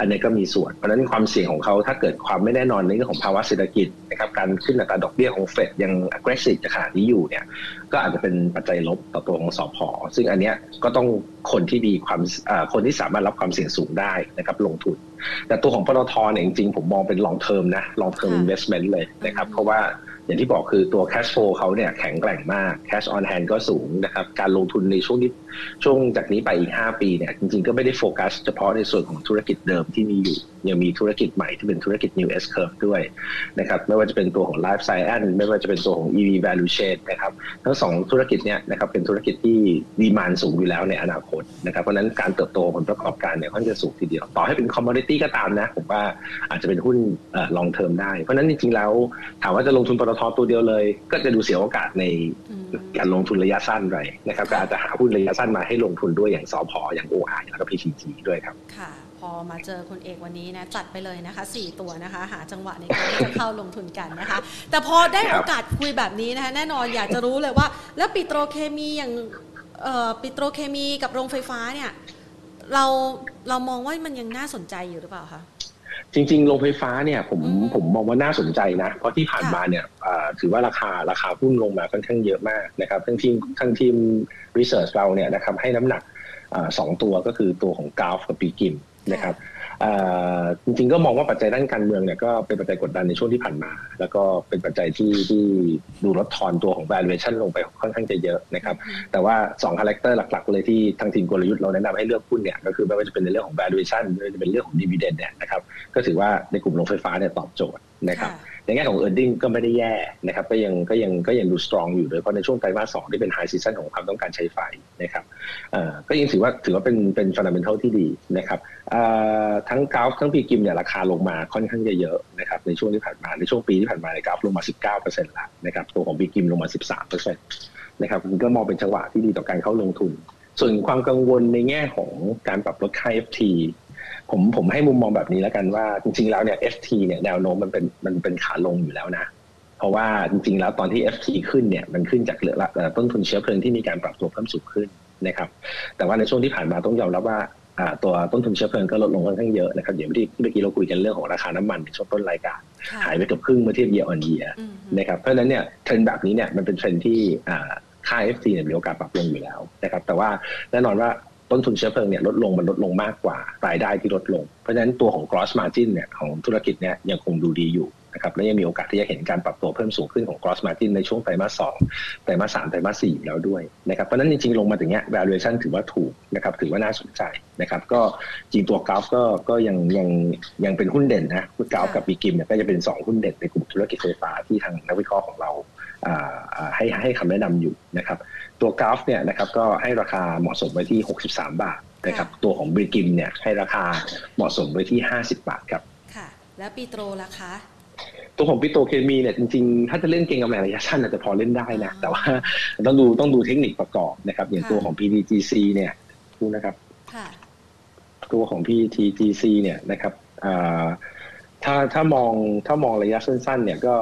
อันนี้ก็มีส่วน เพราะฉะนั้นความเสี่ยงของเขาถ้าเกิดความไม่แน่นอนในเรื่องของภาวะเศรษฐกิจนะครับการขึ้นอัตราดอกเบี้ยของเฟดยัง aggressive ขนาดนี้อยู่เนี่ยก็อาจจะเป็นปัจจัยลบต่อตัวของสอพอซึ่งอันนี้ก็ต้องคนที่ดีความคนที่สามารถรับความเสี่ยงสูงได้นะครับลงทุน แต่ตัวของปตทเนี่ยจริงๆผมมองเป็น long term นะ long term investment เลยนะครับเพราะว่า อย่างที่บอกคือตัว cash flow เขาเนี่ยแข็งแกร่งมาก cash on hand ก็สูงนะครับ การลงทุนในช่วงนี้ช่วงจากนี้ไปอีก 5 ปีเนี่ยจริงๆก็ไม่ได้โฟกัสเฉพาะในส่วนของธุรกิจเดิมที่มีอยู่ ยังมีธุรกิจใหม่ที่เป็นธุรกิจ new S curve ด้วยนะครับไม่ว่าจะเป็นตัวของ life science ไม่ว่าจะเป็นตัวของ EV value chain นะครับทั้งสองธุรกิจเนี่ยนะครับเป็นธุรกิจที่ดีมานสูงอยู่แล้วในอนาคตนะครับเพราะนั้นการเติบโตผลประกอบการเนี่ยค่อนข้างสูงทีเดียว ต่อให้เป็น commodity ก็ตามนะ ผมว่าอาจจะเป็นหุ้น long term ได้ เพราะนั้นจริงๆแล้ว ถามว่าจะลงทุนปตทตัวเดียวเลย ก็จะดูเสียโอกาสในการลงทุนระยะสั้นไปนะครับก็อาจจะหาหุ้นระยะสั้นมาให้ลงทุนด้วยอย่างสพอย่าง OI แล้วก็ PTG ด้วยครับค่ะพ อมาเจอคุณเอกวันนี้นะจัดไปเลยนะคะสี่ตัวนะคะ หาจังหวะในการที่จะเข้าลงทุนกันนะคะ แต่พอได้โอกาสคุยแบบนี้นะคะแน่นอนอยากจะรู้เลยว่า แล้วปิโตรเคมีอย่างปิโตรเคมีกับโรงไฟฟ้าเนี่ยเราเรามองว่ามันยังน่าสนใจอยู่หรือเปล่าคะจริงๆโรงไฟฟ้าเนี่ยผมผมมองว่าน่าสนใจนะ เพราะที่ผ่านมาเนี่ยถือว่าราคาราคาหุ้นลงมาค่อนข้างเยอะมากนะครับทั้งทีมทั้งทีมรีเสิร์ชเราเนี่ยนะครับให้น้ำหนักสองตัวก็คือตัวของกาฟกับปีกิม นะครับจริงๆก็มองว่าปัจจัยด้านการเมืองเนี่ยก็เป็นปัจจัยกดดันในช่วงที่ผ่านมา แล้วก็เป็นปัจจัยที่ที่ดูลดทอนตัวของ valuation ลงไปค่อนข้างจะเยอะนะครับ แต่ว่า2 character หลักๆ เลยที่ทางทีมกลยุทธ์เราแนะนำให้เลือกหุ้นเนี่ยก็คือไม่ว่าจะเป็นในเรื่องของ valuation ไม่ว่าจะเป็นเรื่องของ dividend เนี่ยนะครับก็ถือว่าในกลุ่มโรงไฟฟ้าเนี่ยตอบโจทย์ นะครับในแง่ของ e a r n i n g ก็ไม่ได้แย่นะครับก็ยังก็ยังก็ยังดู strong อยู่โดยเฉพาะในช่วงไตรมาสสองที่เป็น high season ของความต้องการใช้ไฟนะครับก็ยังถือว่าถือว่าเป็นเป็น fundamental ที่ดีนะครับทั้งกราฟทั้งปีกิมเนี่ยราคาลงมาค่อนข้างเยอะนะครับในช่วงที่ผ่านมาในช่วงปีที่ผ่านมาในกราฟลงมา 19%แล้วนะครับตัวของปีกิมลงมา 13%นะครับมันก็มองเป็นจังหวะที่ดีต่อการเข้าลงทุน ส่วนความกังวลในแง่ของการปรับลดค่า FT ผมผมให้มุมมองแบบนี้แล้วกันว่าจริงๆแล้วเนี่ย FT เนี่ยแนวโน้มมันเป็นมันเป็นขาลงอยู่แล้วนะ เพราะว่าจริงๆแล้วตอนที่ FT ขึ้นเนี่ยมันขึ้นจากเหลือต้นทุนเชื้อเพลิงที่มีการปรับตัวเพิ่มสูงขึ้นนะครับ แต่ว่าในช่วงที่ผ่านมาต้องยอมรับว่าตัวต้นทุนเชื้อเพลิงก็ลดลงค่อนข้างเยอะนะครับอย่างที่เมื่อกี้เราคุยกันเรื่องของราคาน้ำมันในช่วงต้นรายการ หายไปเกือบครึ่งเมื่อเทียบ year on year นะครับเพราะฉะนั้นเนี่ยเทรนด์แบบนี้เนี่ยมันเป็นเทรนด์ที่ค่า FT เนี่ยมีโอกาสปรับลงอยู่แล้วนะครับแต่ว่าแน่นอนว่า ต้นทุนเชื้อเพลิงเนี่ยลดลงมันลดลงมากกว่ารายได้ที่ลดลง เพราะฉะนั้นตัวของ gross margin เนี่ยของธุรกิจเนี่ยยังคงดูดีอยู่นะครับและยังมีโอกาสที่จะเห็นการปรับตัวเพิ่มสูงขึ้นของ gross margin ในช่วงไตรมาสสองไตรมาสสามไตรมาสสี่แล้วด้วยนะครับเพราะนั้นจริงๆ ลงมาถึงเนี้ย valuation ถือว่าถูกนะครับถือว่าน่าสนใจนะครับก็จริงตัวกราฟก็ก็ยังยังยังเป็นหุ้นเด่นนะกราฟกับบีกิมเนี่ยก็จะเป็นสองหุ้นเด่นในกลุ่มธุรกิจไฟฟ้าที่ทางนักวิเคราะห์ของเราให้ให้คำแนะนำอยู่นะครับ ตัวกราฟเนี่ยนะครับก็ให้ราคาเหมาะสมไว้ที่ 63 บาทนะครับตัวของบริกิมเนี่ยให้ราคาเหมาะสมไว้ที่ 50 บาทครับค่ะ แล้วปีโตรล่ะคะตัวของปิโตเคมีเนี่ยจริงๆ ถ้าจะเล่นเก่งกำไรระยะสั้นอาจจะพอเล่นได้นะ แต่ว่าต้องดูต้องดูเทคนิคประกอบนะครับ อย่างตัวของ PTGC เนี่ยดูนะครับตัวของ PTGC เนี่ยนะครับถ้าถ้ามองถ้ามองระยะสั้นๆ เนี่ยก็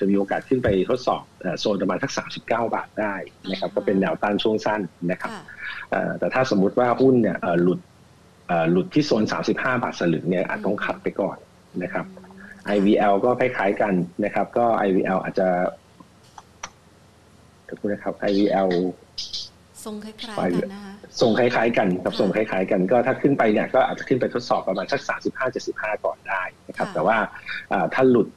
จะมีโอกาสขึ้นไปทดสอบโซนประมาณสัก 39 บาทได้นะครับก็เป็นแนวต้านช่วงสั้นนะครับแต่ถ้าสมมุติว่าหุ้นเนี่ยหลุดหลุดที่โซน 35 บาทสลึงเนี่ยอาจต้องขัดไปก่อนนะครับ IVL ก็คล้ายๆกันนะครับ ก็ IVL อาจจะขอโทษนะครับ IVL ทรงคล้ายๆกันนะคะทรงคล้ายๆกันครับทรงคล้ายๆกันก็ถ้าขึ้นไปเนี่ยก็อาจจะขึ้นไปทดสอบประมาณสัก 35-75 ก่อนได้นะครับ แต่ว่าถ้าหลุด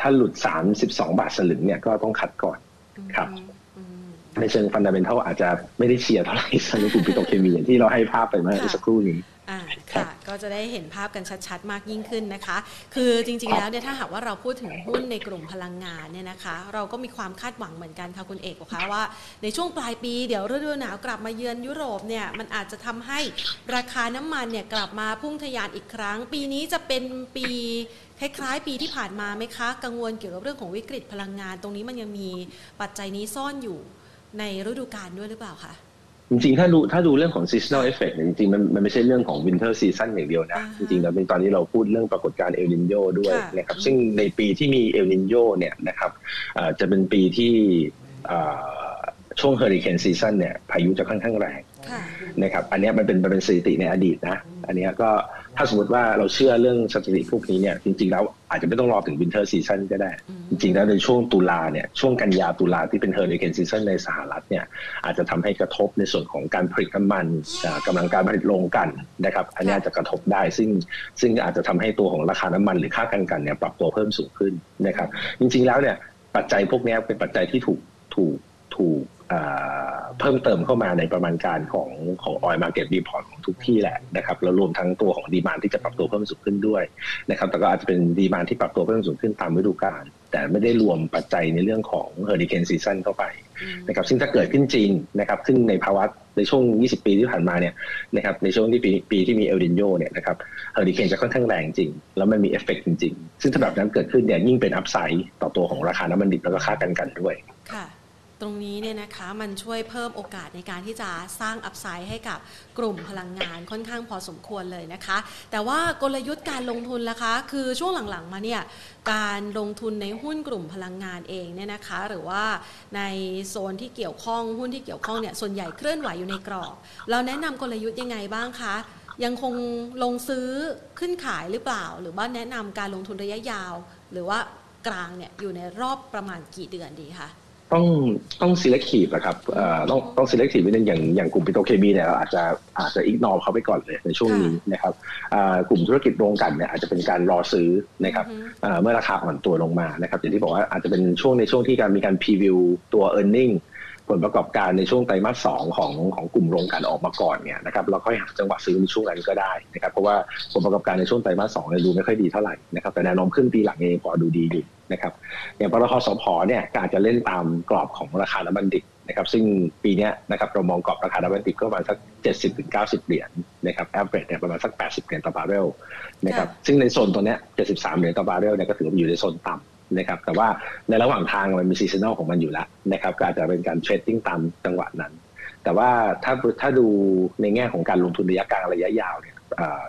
ถ้าหลุด 32 บาทสลึงเนี่ยก็ต้องขัดก่อนครับในเชิงฟันดัมเบลทัลอาจจะไม่ได้เชียร์เท่าไหร่สำหรับกลุ่มปิโตเคมีอย่างที่เราให้ภาพไปเมื่อสักครู่นี้ค่ะก็จะได้เห็นภาพกันชัดๆ มากยิ่งขึ้นนะคะ คือจริงๆแล้วเนี่ยถ้าหากว่าเราพูดถึงหุ้นในกลุ่มพลังงานเนี่ยนะคะ เราก็มีความคาดหวังเหมือนกันค่ะคุณเอกบอกคะว่า ในช่วงปลายปีเดี๋ยวฤดูหนาวกลับมาเยือนยุโรปเนี่ยมันอาจจะทำให้ราคาน้ำมันเนี่ยกลับมาพุ่งทะยานอีกครั้ง ปีนี้จะเป็นปี คล้ายๆ ปีที่ผ่านมาไหมคะ กังวลเกี่ยวกับเรื่องของวิกฤตพลังงาน ตรงนี้มันยังมีปัจจัยนี้ซ่อนอยู่ในฤดูกาลด้วยหรือเปล่าคะจริงๆ ถ้าดูถ้าดูเรื่องของ seasonal effect จริงๆ มันมันไม่ใช่เรื่องของ winter season อย่างเดียวนะ จริงๆเราเป็นตอนนี้เราพูดเรื่องปรากฏการณ์เอลนีโญด้วยนะครับ ซึ่งในปีที่มีเอลนีโญเนี่ยนะครับจะเป็นปีที่ช่วง hurricane season เนี่ยพายุจะค่อนข้างแรงนะครับ อันนี้มันเป็นมันเป็นสถิติในอดีตนะ อันนี้ก็ถ้าสมมติว่าเราเชื่อเรื่องสถิติพวกนี้เนี่ยจริงๆแล้วอาจจะไม่ต้องรอถึง winter season ก็ได้ จริงๆแล้วในช่วงตุลาเนี่ยช่วงกันยาตุลาที่เป็น hurricane season ในสหรัฐเนี่ยอาจจะทำให้กระทบในส่วนของการผลิตน้ำมันกำลังการผลิตโรงกลั่นนะครับอันนี้อาจจะกระทบได้ ซึ่งซึ่งอาจจะทำให้ตัวของราคาน้ำมันหรือค่าการกลั่นเนี่ยปรับตัวเพิ่มสูงขึ้นนะครับจริงๆแล้วเนี่ยปัจจัยพวกนี้เป็นปัจจัยที่ถูกถูกถูก เพิ่มเติมเข้ามาในประมาณการของของ oil market report ของทุกที่แหละนะครับแล้วรวมทั้งตัวของ demand ที่จะปรับตัวเพิ่มสูงขึ้นด้วยนะครับแต่ก็อาจจะเป็น demand ที่ปรับตัวเพิ่มสูงขึ้นตามฤดูกาลแต่ไม่ได้รวมปัจจัยในเรื่องของ hurricane season เข้าไปนะครับซึ่งถ้าเกิดขึ้นจริงนะครับซึ่งในภาวะในช่วง 20 ปีที่ผ่านมาเนี่ยนะครับในช่วงที่ปีปีที่มีเอลนีโญเนี่ยนะครับเฮอริเคนจะค่อนข้างแรงจริง แล้วมันมีเอฟเฟกจริง ๆ ซึ่งถ้าแบบนั้นเกิดขึ้นเนี่ยยิ่งเป็น upside ต่อตัวของราคาน้ำมันดิบแล้วก็ค่าการกลั่นด้วยค่ะ ตรงนี้เนี่ยนะคะมันช่วยเพิ่มโอกาสในการที่จะสร้าง upside ให้กับกลุ่มพลังงานค่อนข้างพอสมควรเลยนะคะ แต่ว่ากลยุทธ์การลงทุนล่ะคะ คือช่วงหลังๆมาเนี่ยการลงทุนในหุ้นกลุ่มพลังงานเองเนี่ยนะคะ หรือว่าในโซนที่เกี่ยวข้องหุ้นที่เกี่ยวข้องเนี่ยส่วนใหญ่เคลื่อนไหวอยู่ในกรอบ เราแนะนำกลยุทธ์ยังไงบ้างคะยังคงลงซื้อขึ้นขายหรือเปล่า หรือว่าแนะนำการลงทุนระยะยาว หรือว่ากลางเนี่ยอยู่ในรอบประมาณกี่เดือนดีคะ ต้องต้อง selective นะครับต้องต้อง selective นิดนึงอย่างอย่างกลุ่มปิโตเคมีเนี่ยเราอาจจะอาจจะ ignore เขาไปก่อนเลยในช่วงนี้นะครับกลุ่มธุรกิจโรงกันเนี่ยอาจจะเป็นการรอซื้อนะครับเมื่อราคาอ่อนตัวลงมานะครับอย่างที่บอกว่าอาจจะเป็นช่วงในช่วงที่การมีการพรีวิวตัว e a r n i n g ผ ลประกอบการในช่วงไตรมาสสองของของกลุ่มโรงกันออกมาก่อนเนี่ยนะครับเราค่อยหาจังหวะซื้อในช่วงนั้นก็ได้นะครับเพราะว่าผลประกอบการในช่วงไตรมาสสองเนี่ยดูไม่ค่อยดีเท่าไหร่นะครับแต่แนวโน้มขึ้นปีหลังเองพอดูดีอยู่นะครับอย่างปตทสผเนี่ยก็อาจจะเล่นตามกรอบของราคาน้ำมันดิบนะครับซึ่งปีนี้นะครับเรามองกรอบราคาน้ำมันดิบก็ประมาณสัก 70ถึง90 เหรียญนะครับแอเวอร์เนี่ยประมาณสัก 80 เหรียญต่อบาร์เรลนะครับซึ่งในโซนตัวเนี้ย73 เหรียญต่อบาร์เรลเนี่ยก็ถือว่าอยู่ในโซนต่ำ นะครับแต่ว่าในระหว่างทางมันมี seasonal ของมันอยู่แล้วนะครับก็อาจจะเป็นการ trading ตามจังหวะนั้น แต่ว่าถ้าถ้าดูในแง่ของการลงทุนระยะกลางระยะยาวเนี่ย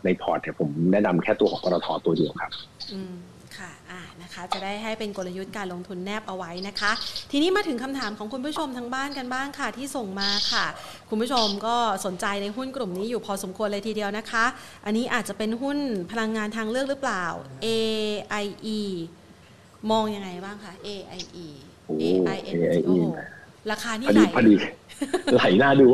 ในพอร์ตเนี่ยผมแนะนำแค่ตัวของปตทตัวเดียวครับ อืมค่ะอ่านะคะ จะได้ให้เป็นกลยุทธ์การลงทุนแนบเอาไว้นะคะ ทีนี้มาถึงคำถามของคุณผู้ชมทางบ้านกันบ้างค่ะ ที่ส่งมาค่ะ คุณผู้ชมก็สนใจในหุ้นกลุ่มนี้อยู่พอสมควรเลยทีเดียวนะคะ อันนี้อาจจะเป็นหุ้นพลังงานทางเลือกหรือเปล่า AIE มองยังไงบ้างคะ AIE AIN โอ้ราคานี่ไหลพอดีไหลหน้าดู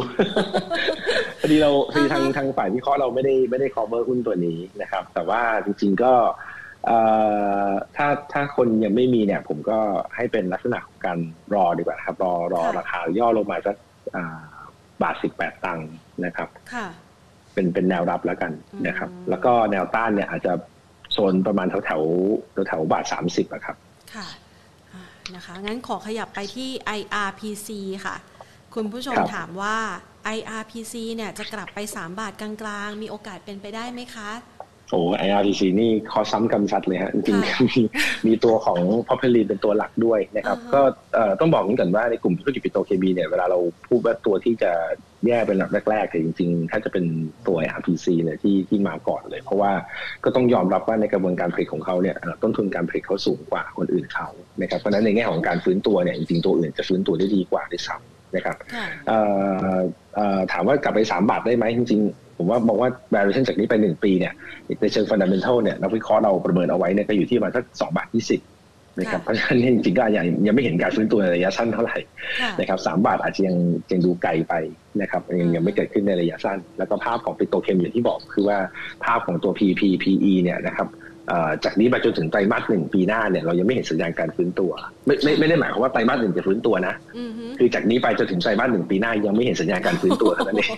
พอดีเราคือทางทางฝ่ายวิเคราะห์เราไม่ได้ไม่ได้ cover หุ้นตัวนี้นะครับ แต่ว่าจริง ๆ ก็ถ้าถ้าคนยังไม่มีเนี่ย ผมก็ให้เป็นลักษณะของการรอดีกว่าครับ รอรอราคาย่อลงมาสักบาทสิบแปดตังค์นะครับเป็นเป็นแนวรับแล้วกันนะครับ แล้วก็แนวต้านเนี่ยอาจจะ โซนประมาณแถวแถวแถวบาทสามสิบอะครับ ค่ะนะคะงั้นขอขยับไปที่ IRPC ค่ะ คุณผู้ชมถามว่า IRPC เนี่ยจะกลับไป 3 บาทกลางๆ มีโอกาสเป็นไปได้ไหมคะ โอ้ IRPC นี่คอซ้ำกำชัดเลยฮะจริงๆมีมีตัวของ p o p u l i n เป็นตัวหลักด้วยนะครับ ก็ต้องบอกกันว่าในกลุ่มธุรกิจปิโตรเคมีเนี่ยเวลาเราพูดว่าตัวที่จะแย่เป็นหลักแรกๆแต่จริงๆ ถ้าจะเป็นตัว IRPC เนี่ยที่ที่มาก่อนเลย เพราะว่าก็ต้องยอมรับว่าในกระบวนการผลิตของเขาเนี่ยต้นทุนการผลิตเขาสูงกว่าคนอื่นเขานะครับเพราะนั้นในแง่ของการฟื้นตัวเนี่ยจริงๆตัวอื่นจะฟื้นตัวได้ดีกว่าด้วยซ้ำนะครับถามว่ากลับไป 3 บาทได้ไหมจริงๆ ผมว่ามองว่า valuation จากนี้ไปหนึ่งปีเนี่ยในเชิง fundamental เนี่ยนักวิเคราะห์เราประเมินเอาไว้เนี่ยก็อยู่ที่ประมาณสักสองบาทยี่สิบนะครับเพราะฉะนั้นจริงๆก็ยังยังไม่เห็นการฟื้นตัวในระยะสั้นเท่าไหร่นะครับสามบาทอาจจะยังยังดูไกลไปนะครับยังยังไม่เกิดขึ้นในระยะสั้น แล้วก็ภาพของปิโตเคมอย่างที่บอกคือว่าภาพของตัว PP PE เนี่ยนะครับ จากนี้ไปจนถึงไตรมาสหนึ่งปีหน้าเนี่ยเรายังไม่เห็นสัญญาณการฟื้นตัว ไม่ไม่ไม่ได้หมายความว่าไตรมาสหนึ่งจะฟื้นตัวนะคือจากนี้ไปจนถึงไตรมาสหนึ่งปีหน้ายังไม่เห็นสัญญาณการฟื้นตัวเท่านั้นเอง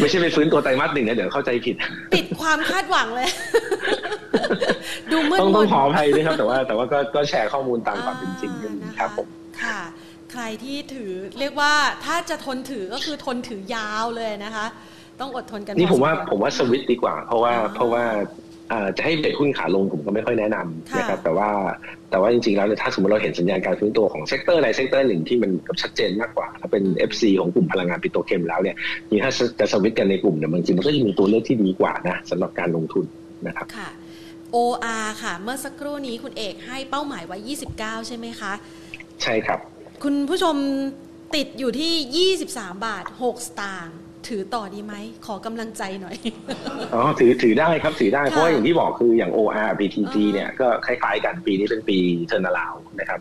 ไม่ใช่ไปฟื้นตัวไตรมาสหนึ่งนะเดี๋ยวเข้าใจผิดปิดความคาดหวังเลย ดูมืดต้องต้องขออภัยด้วยครับ แต่ว่าแต่ว่าก็ก็แชร์ข้อมูลตามความเป็นจริงครับผมค่ะ ใครที่ถือเรียกว่าถ้าจะทนถือก็คือทนถือยาวเลยนะคะ ต้องอดทนกันนี่ผมว่าผมว่าสวิตดีกว่า เพราะว่าเพราะว่า จะให้เด็ดหุ้นขาลงผมก็ไม่ค่อยแนะนำนะครับแต่ว่าแต่ว่าจริงๆแล้วถ้าสมมติเราเห็นสัญญาณการฟื้นตัวของ sector ใด sector หนึ่งที่มันชัดเจนมากกว่า ถ้าเป็น FC ของกลุ่มพลังงานปิโตรเคมีแล้วเนี่ยนี่ถ้าจะสวิตกันในกลุ่มเนี่ยบางทีมันก็จะมีตัวเลือกที่ดีกว่านะสำหรับการลงทุนนะครับค่ะ OR ค่ะ เมื่อสักครู่นี้คุณเอกให้เป้าหมายไว้ 29 ใช่ไหมคะ ใช่ครับ คุณผู้ชมติดอยู่ที่ 23 บาท 6 สตางค์ ถือต่อดีไหม ขอกำลังใจหน่อย อ๋อ ถือถือได้ครับ ถือได้ค่ะเพราะว่าอย่างที่บอกคืออย่าง OR PTG อ่าเนี่ยก็คล้ายๆกันปีนี้เป็นปี turnaround นะครับ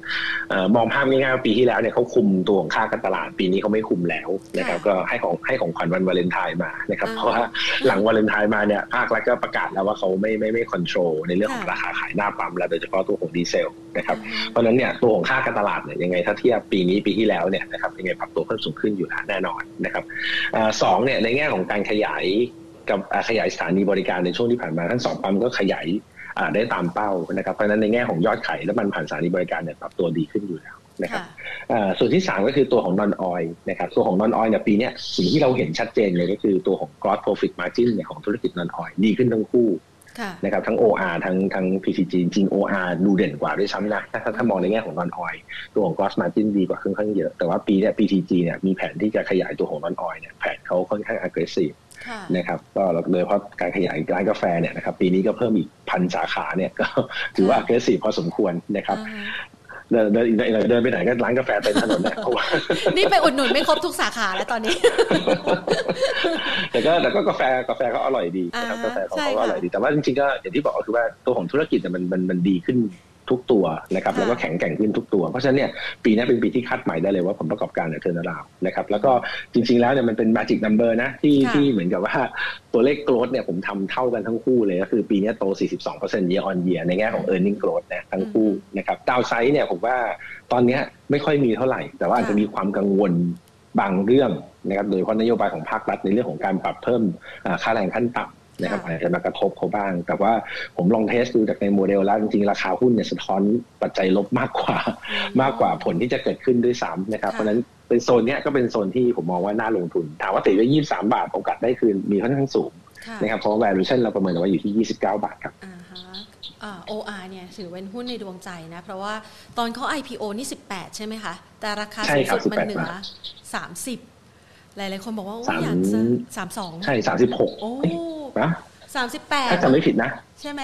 เอ่อมองภาพง่ายๆว่าปีที่แล้วเนี่ยเขาคุมตัวของค่าการตลาดปีนี้เขาไม่คุมแล้วนะครับก็ให้ของให้ของขวัญวันวาเลนไทน์มานะครับเพราะว่าหลังวาเลนไทน์มาเนี่ยภาครัฐก็ประกาศแล้วว่าเขาไม่ไม่ไม่ control ในเรื่องของราคาขายหน้าปั๊มแล้วโดยเฉพาะตัวของดีเซลนะครับเพราะฉะนั้นเนี่ยตัวของค่าการตลาดเนี่ยยังไงถ้าเทียบปีนี้ปีที่แล้วเนี่ยนะครับยังไงปรับตัวเพิ่มสูงขึ้นอยู่แล้วแน่นอนนะครับเอ่อสองเนี่ยในแง่ของการขยายกับอ่าขยายสถานีบริการในช่วงที่ผ่านมาทั้งสองปั๊มก็ขยายอ่าได้ตามเป้านะครับเพราะฉะนั้นในแง่ของยอดขายและมันผ่านสถานีบริการเนี่ยปรับตัวดีขึ้นอยู่แล้วนะครับค่ะอ่าส่วนที่สามก็คือตัวของ non oil นะครับตัวของ non oil เนี่ยปีเนี้ยสิ่งที่เราเห็นชัดเจนเลยก็คือตัวของ gross profit margin เนี่ยของธุรกิจ non oil ดีขึ้นทั้งคู่ค่ะ นะครับทั้ง OR ทั้งทั้ง PCG จริง OR ดูเด่นกว่าด้วยซ้ำนะถ้าถ้าถ้ามองในแง่ของ non oil ตัวของ gross margin ดีกว่าค่อนข้างเยอะ แต่ว่าปีเนี้ย PCG เนี่ยมีแผนที่จะขยายตัวของ non oil เนี่ยแผนเขาค่อนข้าง aggressive ค่ะนะครับก็โดยเฉพาะการขยายร้านกาแฟเนี่ยนะครับปีนี้ก็เพิ่มอีกพันสาขาเนี่ยก็ถือว่า aggressive พอสมควรนะครับอ่า เดินเดินเดินเดินไปไหนก็ร้านกาแฟเต็มถนนเนี่ยเพราะว่านี่ไปอุดหนุนไม่ครบทุกสาขาแล้วตอนนี้ แต่ก็แต่ก็กาแฟกาแฟเขาอร่อยดีนะครับอ่ากาแฟเขาใช่เขาค่ะอร่อยดีแต่ว่าจริงๆก็อย่างที่บอกก็คือว่าตัวของธุรกิจเนี่ยมันมันมันดีขึ้น ทุกตัวนะครับค่ะแล้วก็แข็งแกร่งขึ้นทุกตัว เพราะฉะนั้นเนี่ยปีนี้เป็นปีที่คาดหมายได้เลยว่าผลประกอบการเนี่ยเทิร์นราวนะครับแล้วก็จริง ๆแล้วเนี่ยมันเป็น magic number นะที่ค่ะที่เหมือนกับว่าตัวเลข growth เนี่ยผมทำเท่ากันทั้งคู่เลยก็คือปีนี้โต 42% year on year ในแง่ของ earning growth นะทั้งคู่นะครับดาวไซด์เนี่ยผมว่าตอนเนี้ยไม่ค่อยมีเท่าไหร่ แต่ว่าอาจจะมีความกังวลบางเรื่องนะครับโดยเฉพาะนโยบายของภาครัฐในเรื่องของการปรับเพิ่มอ่าค่าแรงขั้นต่ำ นะครับค่ะอาจจะมากระทบเขาบ้าง แต่ว่าผมลอง test ดูจากในโมเดลแล้วจริงๆ ราคาหุ้นเนี่ยสะท้อนปัจจัยลบมากกว่า มากกว่าผลที่จะเกิดขึ้นด้วยซ้ำนะครับค่ะเพราะฉะนั้นเป็นโซนเนี้ยก็เป็นโซนที่ผมมองว่าน่าลงทุน ถามว่าติดไว้23บาทโอกาสได้คืนมีค่อนข้างสูงค่ะนะครับเพราะว่า valuation เราประเมินเอาไว้อยู่ที่ 29 บาทครับอ่าฮะอ่า OR เนี่ยถือเป็นหุ้นในดวงใจนะ เพราะว่าตอนเขา IPO นี่ 18 ใช่ไหมคะ แต่ราคาใช่สูงครับสุดมัน18เหนือบาท30 หลายๆคนบอกว่าโอ้สามอยากจะ32 ใช่ 36 โอ้ เอ๊ะนะ38ถ้าจำไม่ผิดนะ ใช่ไหม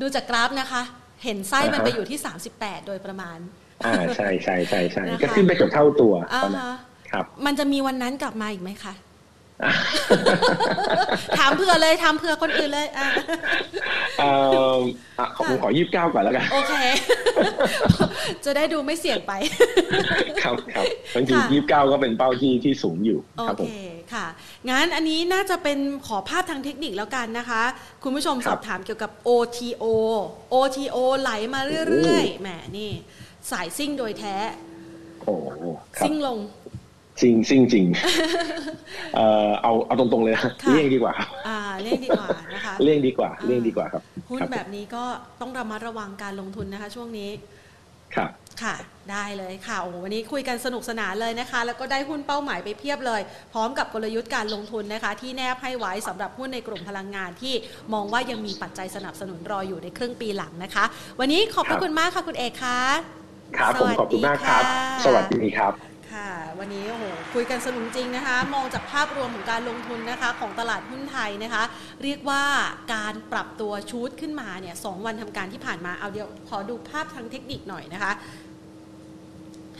ดูจากกราฟนะคะ เห็นไส้มันอ่าฮะไปอยู่ที่38โดยประมาณ อ่าใช่ใช่ใช่ใช่นะคะก็ขึ้นไปเกือบเท่าตัวอ่าตอนนั้นฮะครับ มันจะมีวันนั้นกลับมาอีกไหมคะถามเผื่อเลยถามเผื่อคนอื่นเลยอะเอ่ออะขอผมขอยี่สิบเก้าก่อนแล้วกัน โอเค จะได้ดูไม่เสี่ยงไป ครับครับจริงค่ะยี่สิบเก้าก็เป็นเป้าที่ที่สูงอยู่โอครับผเคม ค่ะ งั้นอันนี้น่าจะเป็นขอภาพทางเทคนิคแล้วกันนะคะ คุณผู้ชมคสรัอบบถามเกี่ยวกับ OTO OTO ไหลมาเรื่อยๆแหมนี่ สายซิ่งโดยแท้โอ้ครับซิ่งลงจริงจริงจริงเอ่อเอาเอาตรงๆเลยนะค่ะเลี่ยงดีกว่าครับอ่าเลี่ยงดีกว่านะคะเลี่ยงดีกว่าอ่าเลี่ยงดีกว่าครับหุ้นครับแบบนี้ก็ต้องระมัดระวังการลงทุนนะคะ ช่วงนี้ ครับค่ะ ได้เลยค่ะโอ้โหวันนี้คุยกันสนุกสนานเลยนะคะ แล้วก็ได้หุ้นเป้าหมายไปเพียบเลย พร้อมกับกลยุทธ์การลงทุนนะคะ ที่แนบให้ไว้สำหรับหุ้นในกลุ่มพลังงานที่มองว่ายังมีปัจจัยสนับสนุนรออยู่ในครึ่งปีหลังนะคะ วันนี้ขอบพครัระบคุณมากค่ะคุณเอกคะครับผมสวัสดีขอบคุณมากครับค่ะสวัสดีครับค่ะวันนี้โอ้โหคุยกันสนุกจริงนะคะ มองจากภาพรวมของการลงทุนนะคะของตลาดหุ้นไทยนะคะ เรียกว่าการปรับตัวชูดขึ้นมาเนี่ยสองวันทำการที่ผ่านมาเอาเดี๋ยวขอดูภาพทางเทคนิคหน่อยนะคะ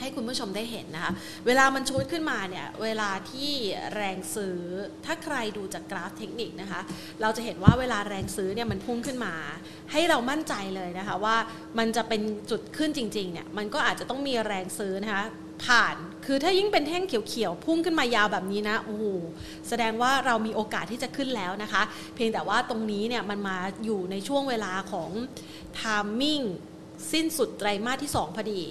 ให้คุณผู้ชมได้เห็นนะคะ เวลามันชูดขึ้นมาเนี่ย เวลาที่แรงซื้อ ถ้าใครดูจากกราฟเทคนิคนะคะ เราจะเห็นว่าเวลาแรงซื้อเนี่ยมันพุ่งขึ้นมา ให้เรามั่นใจเลยนะคะว่ามันจะเป็นจุดขึ้นจริงๆเนี่ย มันก็อาจจะต้องมีแรงซื้อนะคะผ่าน คือถ้ายิ่งเป็นแท่งเขียวๆ พุ่งขึ้นมายาวแบบนี้นะ โอ้โห แสดงว่าเรามีโอกาสที่จะขึ้นแล้วนะคะ เพียงแต่ว่าตรงนี้เนี่ยมันมาอยู่ในช่วงเวลาของ timing สิ้นสุดไตรมาสที่ 2 พอดี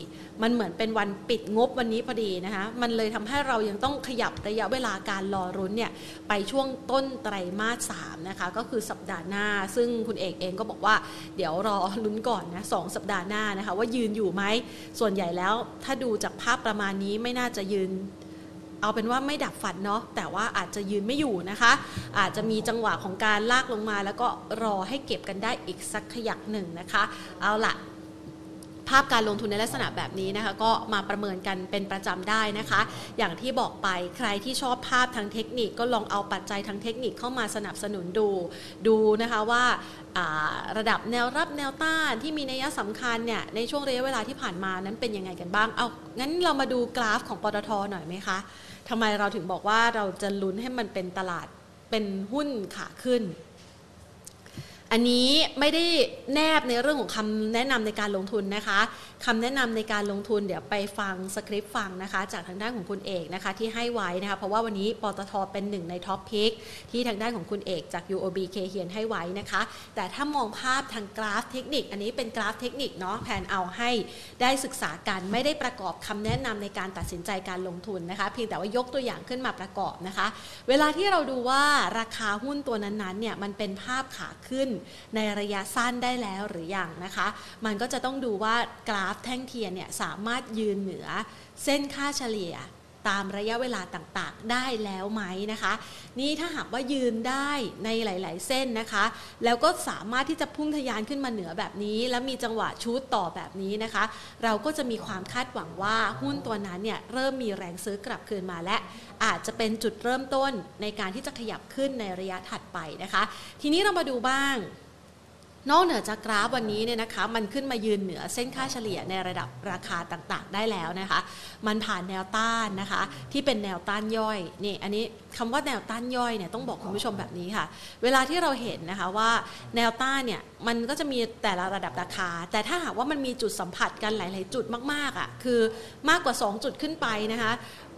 มันเหมือนเป็นวันปิดงบวันนี้พอดีนะคะมันเลยทำให้เรายังต้องขยับระยะเวลาการรอรุ้นเนี่ยไปช่วงต้นไตรมาส3นะคะก็คือสัปดาห์หน้า ซึ่งคุณเอกเองก็บอกว่า เดี๋ยวรอลุ้นก่อนนะสองสัปดาห์หน้านะคะว่ายืนอยู่ไหมส่วนใหญ่แล้วถ้าดูจากภาพประมาณนี้ไม่น่าจะยืนเอาเป็นว่าไม่ดับฝันเนาะแต่ว่าอาจจะยืนไม่อยู่นะคะ อาจจะมีจังหวะของการลากลงมา แล้วก็รอให้เก็บกันได้อีกสักขยักหนึ่งนะคะ เอาละ ภาพการลงทุนในลักษณะแบบนี้นะคะ ก็มาประเมินกันเป็นประจำได้นะคะ อย่างที่บอกไปใครที่ชอบภาพทางเทคนิคก็ลองเอาปัจจัยทางเทคนิคเข้ามาสนับสนุนดู ดูนะคะว่าระดับแนวรับแนวต้านที่มีนัยสำคัญเนี่ยในช่วงระยะเวลาที่ผ่านมานั้นเป็นยังไงกันบ้าง เอางั้นเรามาดูกราฟของปตทหน่อยไหมคะทำไมเราถึงบอกว่าเราจะลุ้นให้มันเป็นตลาดเป็นหุ้นขาขึ้น อันนี้ไม่ได้แนบในเรื่องของคำแนะนำในการลงทุนนะคะ คำแนะนำในการลงทุนเดี๋ยวไปฟังสคริปต์ฟังนะคะ จากทางด้านของคุณเอกนะคะที่ให้ไว้นะคะเพราะว่าวันนี้ปตทเป็นหนึ่งในท็อปพิกที่ทางด้านของคุณเอกจาก UOB เคเขียนให้ไว้นะคะ แต่ถ้ามองภาพทางกราฟเทคนิค อันนี้เป็นกราฟเทคนิคเนาะแผนเอาให้ได้ศึกษากันไม่ได้ประกอบคำแนะนำในการตัดสินใจการลงทุนนะคะ เพียงแต่ว่ายกตัวอย่างขึ้นมาประกอบนะคะ เวลาที่เราดูว่าราคาหุ้นตัวนั้นๆเนี่ยมันเป็นภาพขาขึ้นในระยะสั้นได้แล้วหรืออยังนะคะ มันก็จะต้องดูว่ากราฟแท่งเทียนเนี่ยสามารถยืนเหนือเส้นค่าเฉลี่ยตามระยะเวลาต่างๆได้แล้วไหมนะคะ นี่ถ้าหากว่ายืนได้ในหลาย ๆ เส้นนะคะ แล้วก็สามารถที่จะพุ่งทะยานขึ้นมาเหนือแบบนี้ แล้วมีจังหวะชูดต่อแบบนี้นะคะ เราก็จะมีความคาดหวังว่าหุ้นตัวนั้นเนี่ยเริ่มมีแรงซื้อกลับคืนมาและ อาจจะเป็นจุดเริ่มต้นในการที่จะขยับขึ้นในระยะถัดไปนะคะ ทีนี้เรามาดูบ้าง นอกเหนือจากกราฟวันนี้เนี่ยนะคะมันขึ้นมายืนเหนือเส้นค่าเฉลี่ยในระดับราคาต่างๆ ได้แล้วนะคะ มันผ่านแนวต้านนะคะ ที่เป็นแนวต้านย่อยนี่อันนี้ คำว่าแนวต้านย่อยเนี่ยต้องบอกคุณผู้ชมแบบนี้ค่ะ เวลาที่เราเห็นนะคะว่าแนวต้านเนี่ยมันก็จะมีแต่ละระดับราคา แต่ถ้าหากว่ามันมีจุดสัมผัสกันหลาย ๆ จุดมากๆอะคือมากกว่า 2 จุดขึ้นไปนะคะ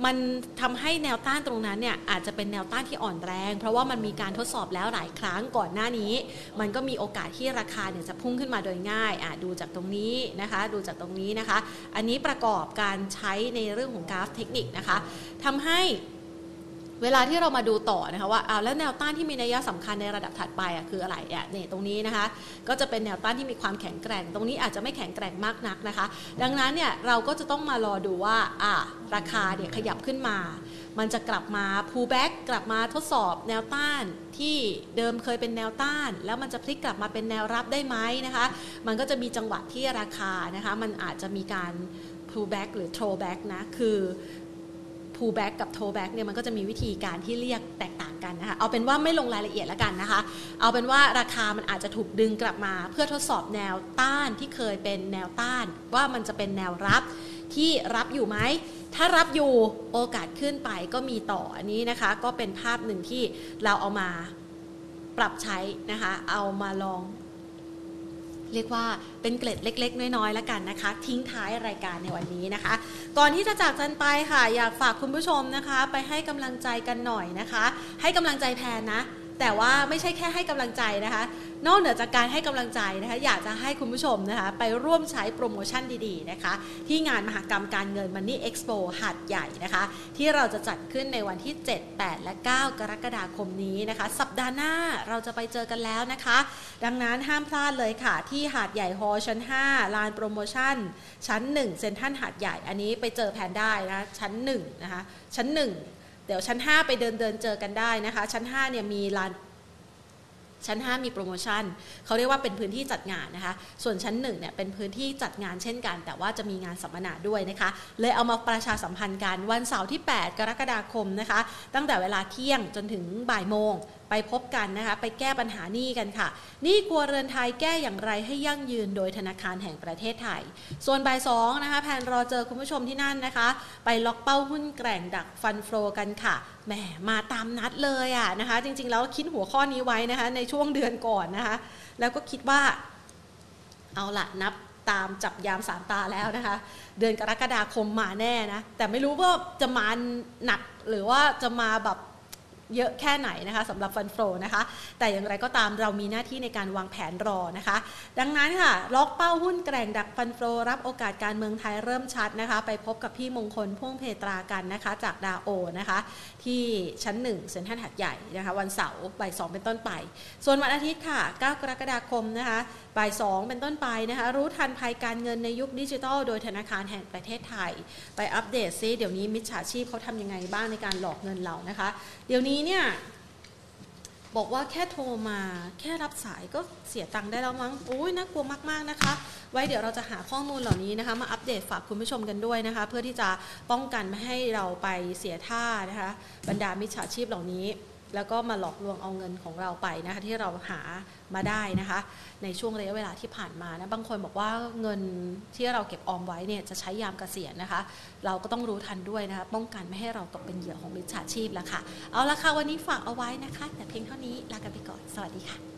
มันทำให้แนวต้านตรงนั้นเนี่ยอาจจะเป็นแนวต้านที่อ่อนแรง เพราะว่ามันมีการทดสอบแล้วหลายครั้งก่อนหน้านี้ มันก็มีโอกาสที่ราคาเนี่ยจะพุ่งขึ้นมาโดยง่ายอะดูจากตรงนี้นะคะ ดูจากตรงนี้นะคะ อันนี้ประกอบการใช้ในเรื่องของกราฟเทคนิคนะคะทำให้ เวลาที่เรามาดูต่อนะคะว่าเอาแล้วแนวต้านที่มีนัยสำคัญในระดับถัดไปอะคืออะไรอะเนี่ยตรงนี้นะคะ ก็จะเป็นแนวต้านที่มีความแข็งแกร่ง ตรงนี้อาจจะไม่แข็งแกร่งมากนักนะคะ ดังนั้นเนี่ยเราก็จะต้องมารอดูว่าอะราคาเนี่ยขยับขึ้นมา มันจะกลับมา pull back กลับมาทดสอบแนวต้านที่เดิมเคยเป็นแนวต้าน แล้วมันจะพลิกกลับมาเป็นแนวรับได้ไหมนะคะ มันก็จะมีจังหวะที่ราคานะคะ มันอาจจะมีการ pull back หรือ throw back นะ คือ pull back กับ throw back เนี่ยมันก็จะมีวิธีการที่เรียกแตกต่างกันนะคะเอาเป็นว่าไม่ลงรายละเอียดแล้วกันนะคะ เอาเป็นว่าราคามันอาจจะถูกดึงกลับมา เพื่อทดสอบแนวต้านที่เคยเป็นแนวต้าน ว่ามันจะเป็นแนวรับที่รับอยู่ไหม ถ้ารับอยู่โอกาสขึ้นไปก็มีต่ออันนี้นะคะ ก็เป็นภาพหนึ่งที่เราเอามาปรับใช้นะคะ เอามาลอง เรียกว่าเป็นเกล็ดเล็ก ๆ น้อยๆแล้วกันนะคะ ทิ้งท้ายรายการในวันนี้นะคะ ก่อนที่จะจากกันไปค่ะ อยากฝากคุณผู้ชมนะคะ ไปให้กำลังใจกันหน่อยนะคะ ให้กำลังใจแพนนะ แต่ว่าไม่ใช่แค่ให้กำลังใจนะคะ นอกเหนือจากการให้กำลังใจนะคะ อยากจะให้คุณผู้ชมนะคะ ไปร่วมใช้โปรโมชั่นดีๆนะคะ ที่งานมหกรรมการเงิน Money Expo หัดใหญ่นะคะ ที่เราจะจัดขึ้นในวันที่ 7 8 และ 9 กรกฎาคมนี้นะคะ สัปดาห์หน้าเราจะไปเจอกันแล้วนะคะ ดังนั้นห้ามพลาดเลยค่ะ ที่หาดใหญ่ฮอชั้น 5 ลานโปรโมชั่น ชั้น 1 เซ็นทรัลหาดใหญ่อันนี้ไปเจอแผนได้นะชั้น1นะคะชั้น 1 เดี๋ยวชั้น 5 ไปเดินเดินเจอกันได้นะคะ ชั้น5เนี่ยมีลานชั้น 5 มีโปรโมชั่นเขาเรียกว่าเป็นพื้นที่จัดงานนะคะ ส่วนชั้น1เนี่ยเป็นพื้นที่จัดงานเช่นกัน แต่ว่าจะมีงานสัมมนาด้วยนะคะ เลยเอามาประชาสัมพันธ์กันวันเสาร์ที่ 8 กรกฎาคมนะคะ ตั้งแต่เวลาเที่ยงจนถึงบ่ายโมงไปพบกันนะคะไปแก้ปัญหานี้กันค่ะ นี่กัวเรือนไทยแก้อย่างไรให้ยั่งยืนโดยธนาคารแห่งประเทศไทย ส่วนบ่ายสองนะคะแพนรอเจอคุณผู้ชมที่นั่นนะคะ ไปล็อกเป้าหุ้นแกร่งดักฟันโฟกันค่ะแหมมาตามนัดเลยอะนะคะ จริงๆแล้วคิดหัวข้อนี้ไว้นะคะ ในช่วงเดือนก่อนนะคะ แล้วก็คิดว่า เอาละนับตามจับยามสามตาแล้วนะคะ เดือนกรกฎาคมมาแน่นะ แต่ไม่รู้ว่าจะมาหนักหรือว่าจะมาแบบ เยอะแค่ไหนนะคะสำหรับฟันโฟนะคะ แต่อย่างไรก็ตามเรามีหน้าที่ในการวางแผนรอนะคะ ดังนั้นค่ะ ล็อกเป้าหุ้นแกร่งดักฟันโฟรับโอกาสการเมืองไทยเริ่มชัดนะคะ ไปพบกับพี่มงคลพ่วงเพตรากันนะคะ จากดาโอนะคะ ที่ชั้นหนึ่งเซ็นทรัลหัดใหญ่นะคะ วันเสาร์บ่ายสเป็นต้นไป ส่วนวันอาทิตย์ค่ะ 9 กรกฎาคมนะคะ บ่ายสองเป็นต้นไปนะคะรู้ทันภัยการเงินในยุคดิจิทัล โดยธนาคารแห่งประเทศไทย ไปอัปเดตซิเดี๋ยวนี้มิจฉาชีพเขาทำยังไงบ้างในการหลอกเงินเรานะคะ เดี๋ยวนี้เนี่ยบอกว่าแค่โทรมาแค่รับสายก็เสียตังค์ได้แล้วมั้งโอ้ยน่ากลัวมากๆนะคะ ไว้เดี๋ยวเราจะหาข้อมูลเหล่านี้นะคะ มาอัปเดตฝากคุณผู้ชมกันด้วยนะคะ เพื่อที่จะป้องกันไม่ให้เราไปเสียท่านะคะ บรรดามิจฉาชีพเหล่านี้ แล้วก็มาหลอกลวงเอาเงินของเราไปนะคะ ที่เราหา มาได้นะคะ ในช่วงระยะเวลาที่ผ่านมานะบางคนบอกว่าเงินที่เราเก็บออมไว้เนี่ยจะใช้ยามเกษียณนะคะ เราก็ต้องรู้ทันด้วยนะคะป้องกันไม่ให้เราตกเป็นเหยื่อของมิจฉาชีพแล้วค่ะ เอาละค่ะวันนี้ฝากเอาไว้นะคะ แต่เพียงเท่านี้ลากันไปก่อน สวัสดีค่ะ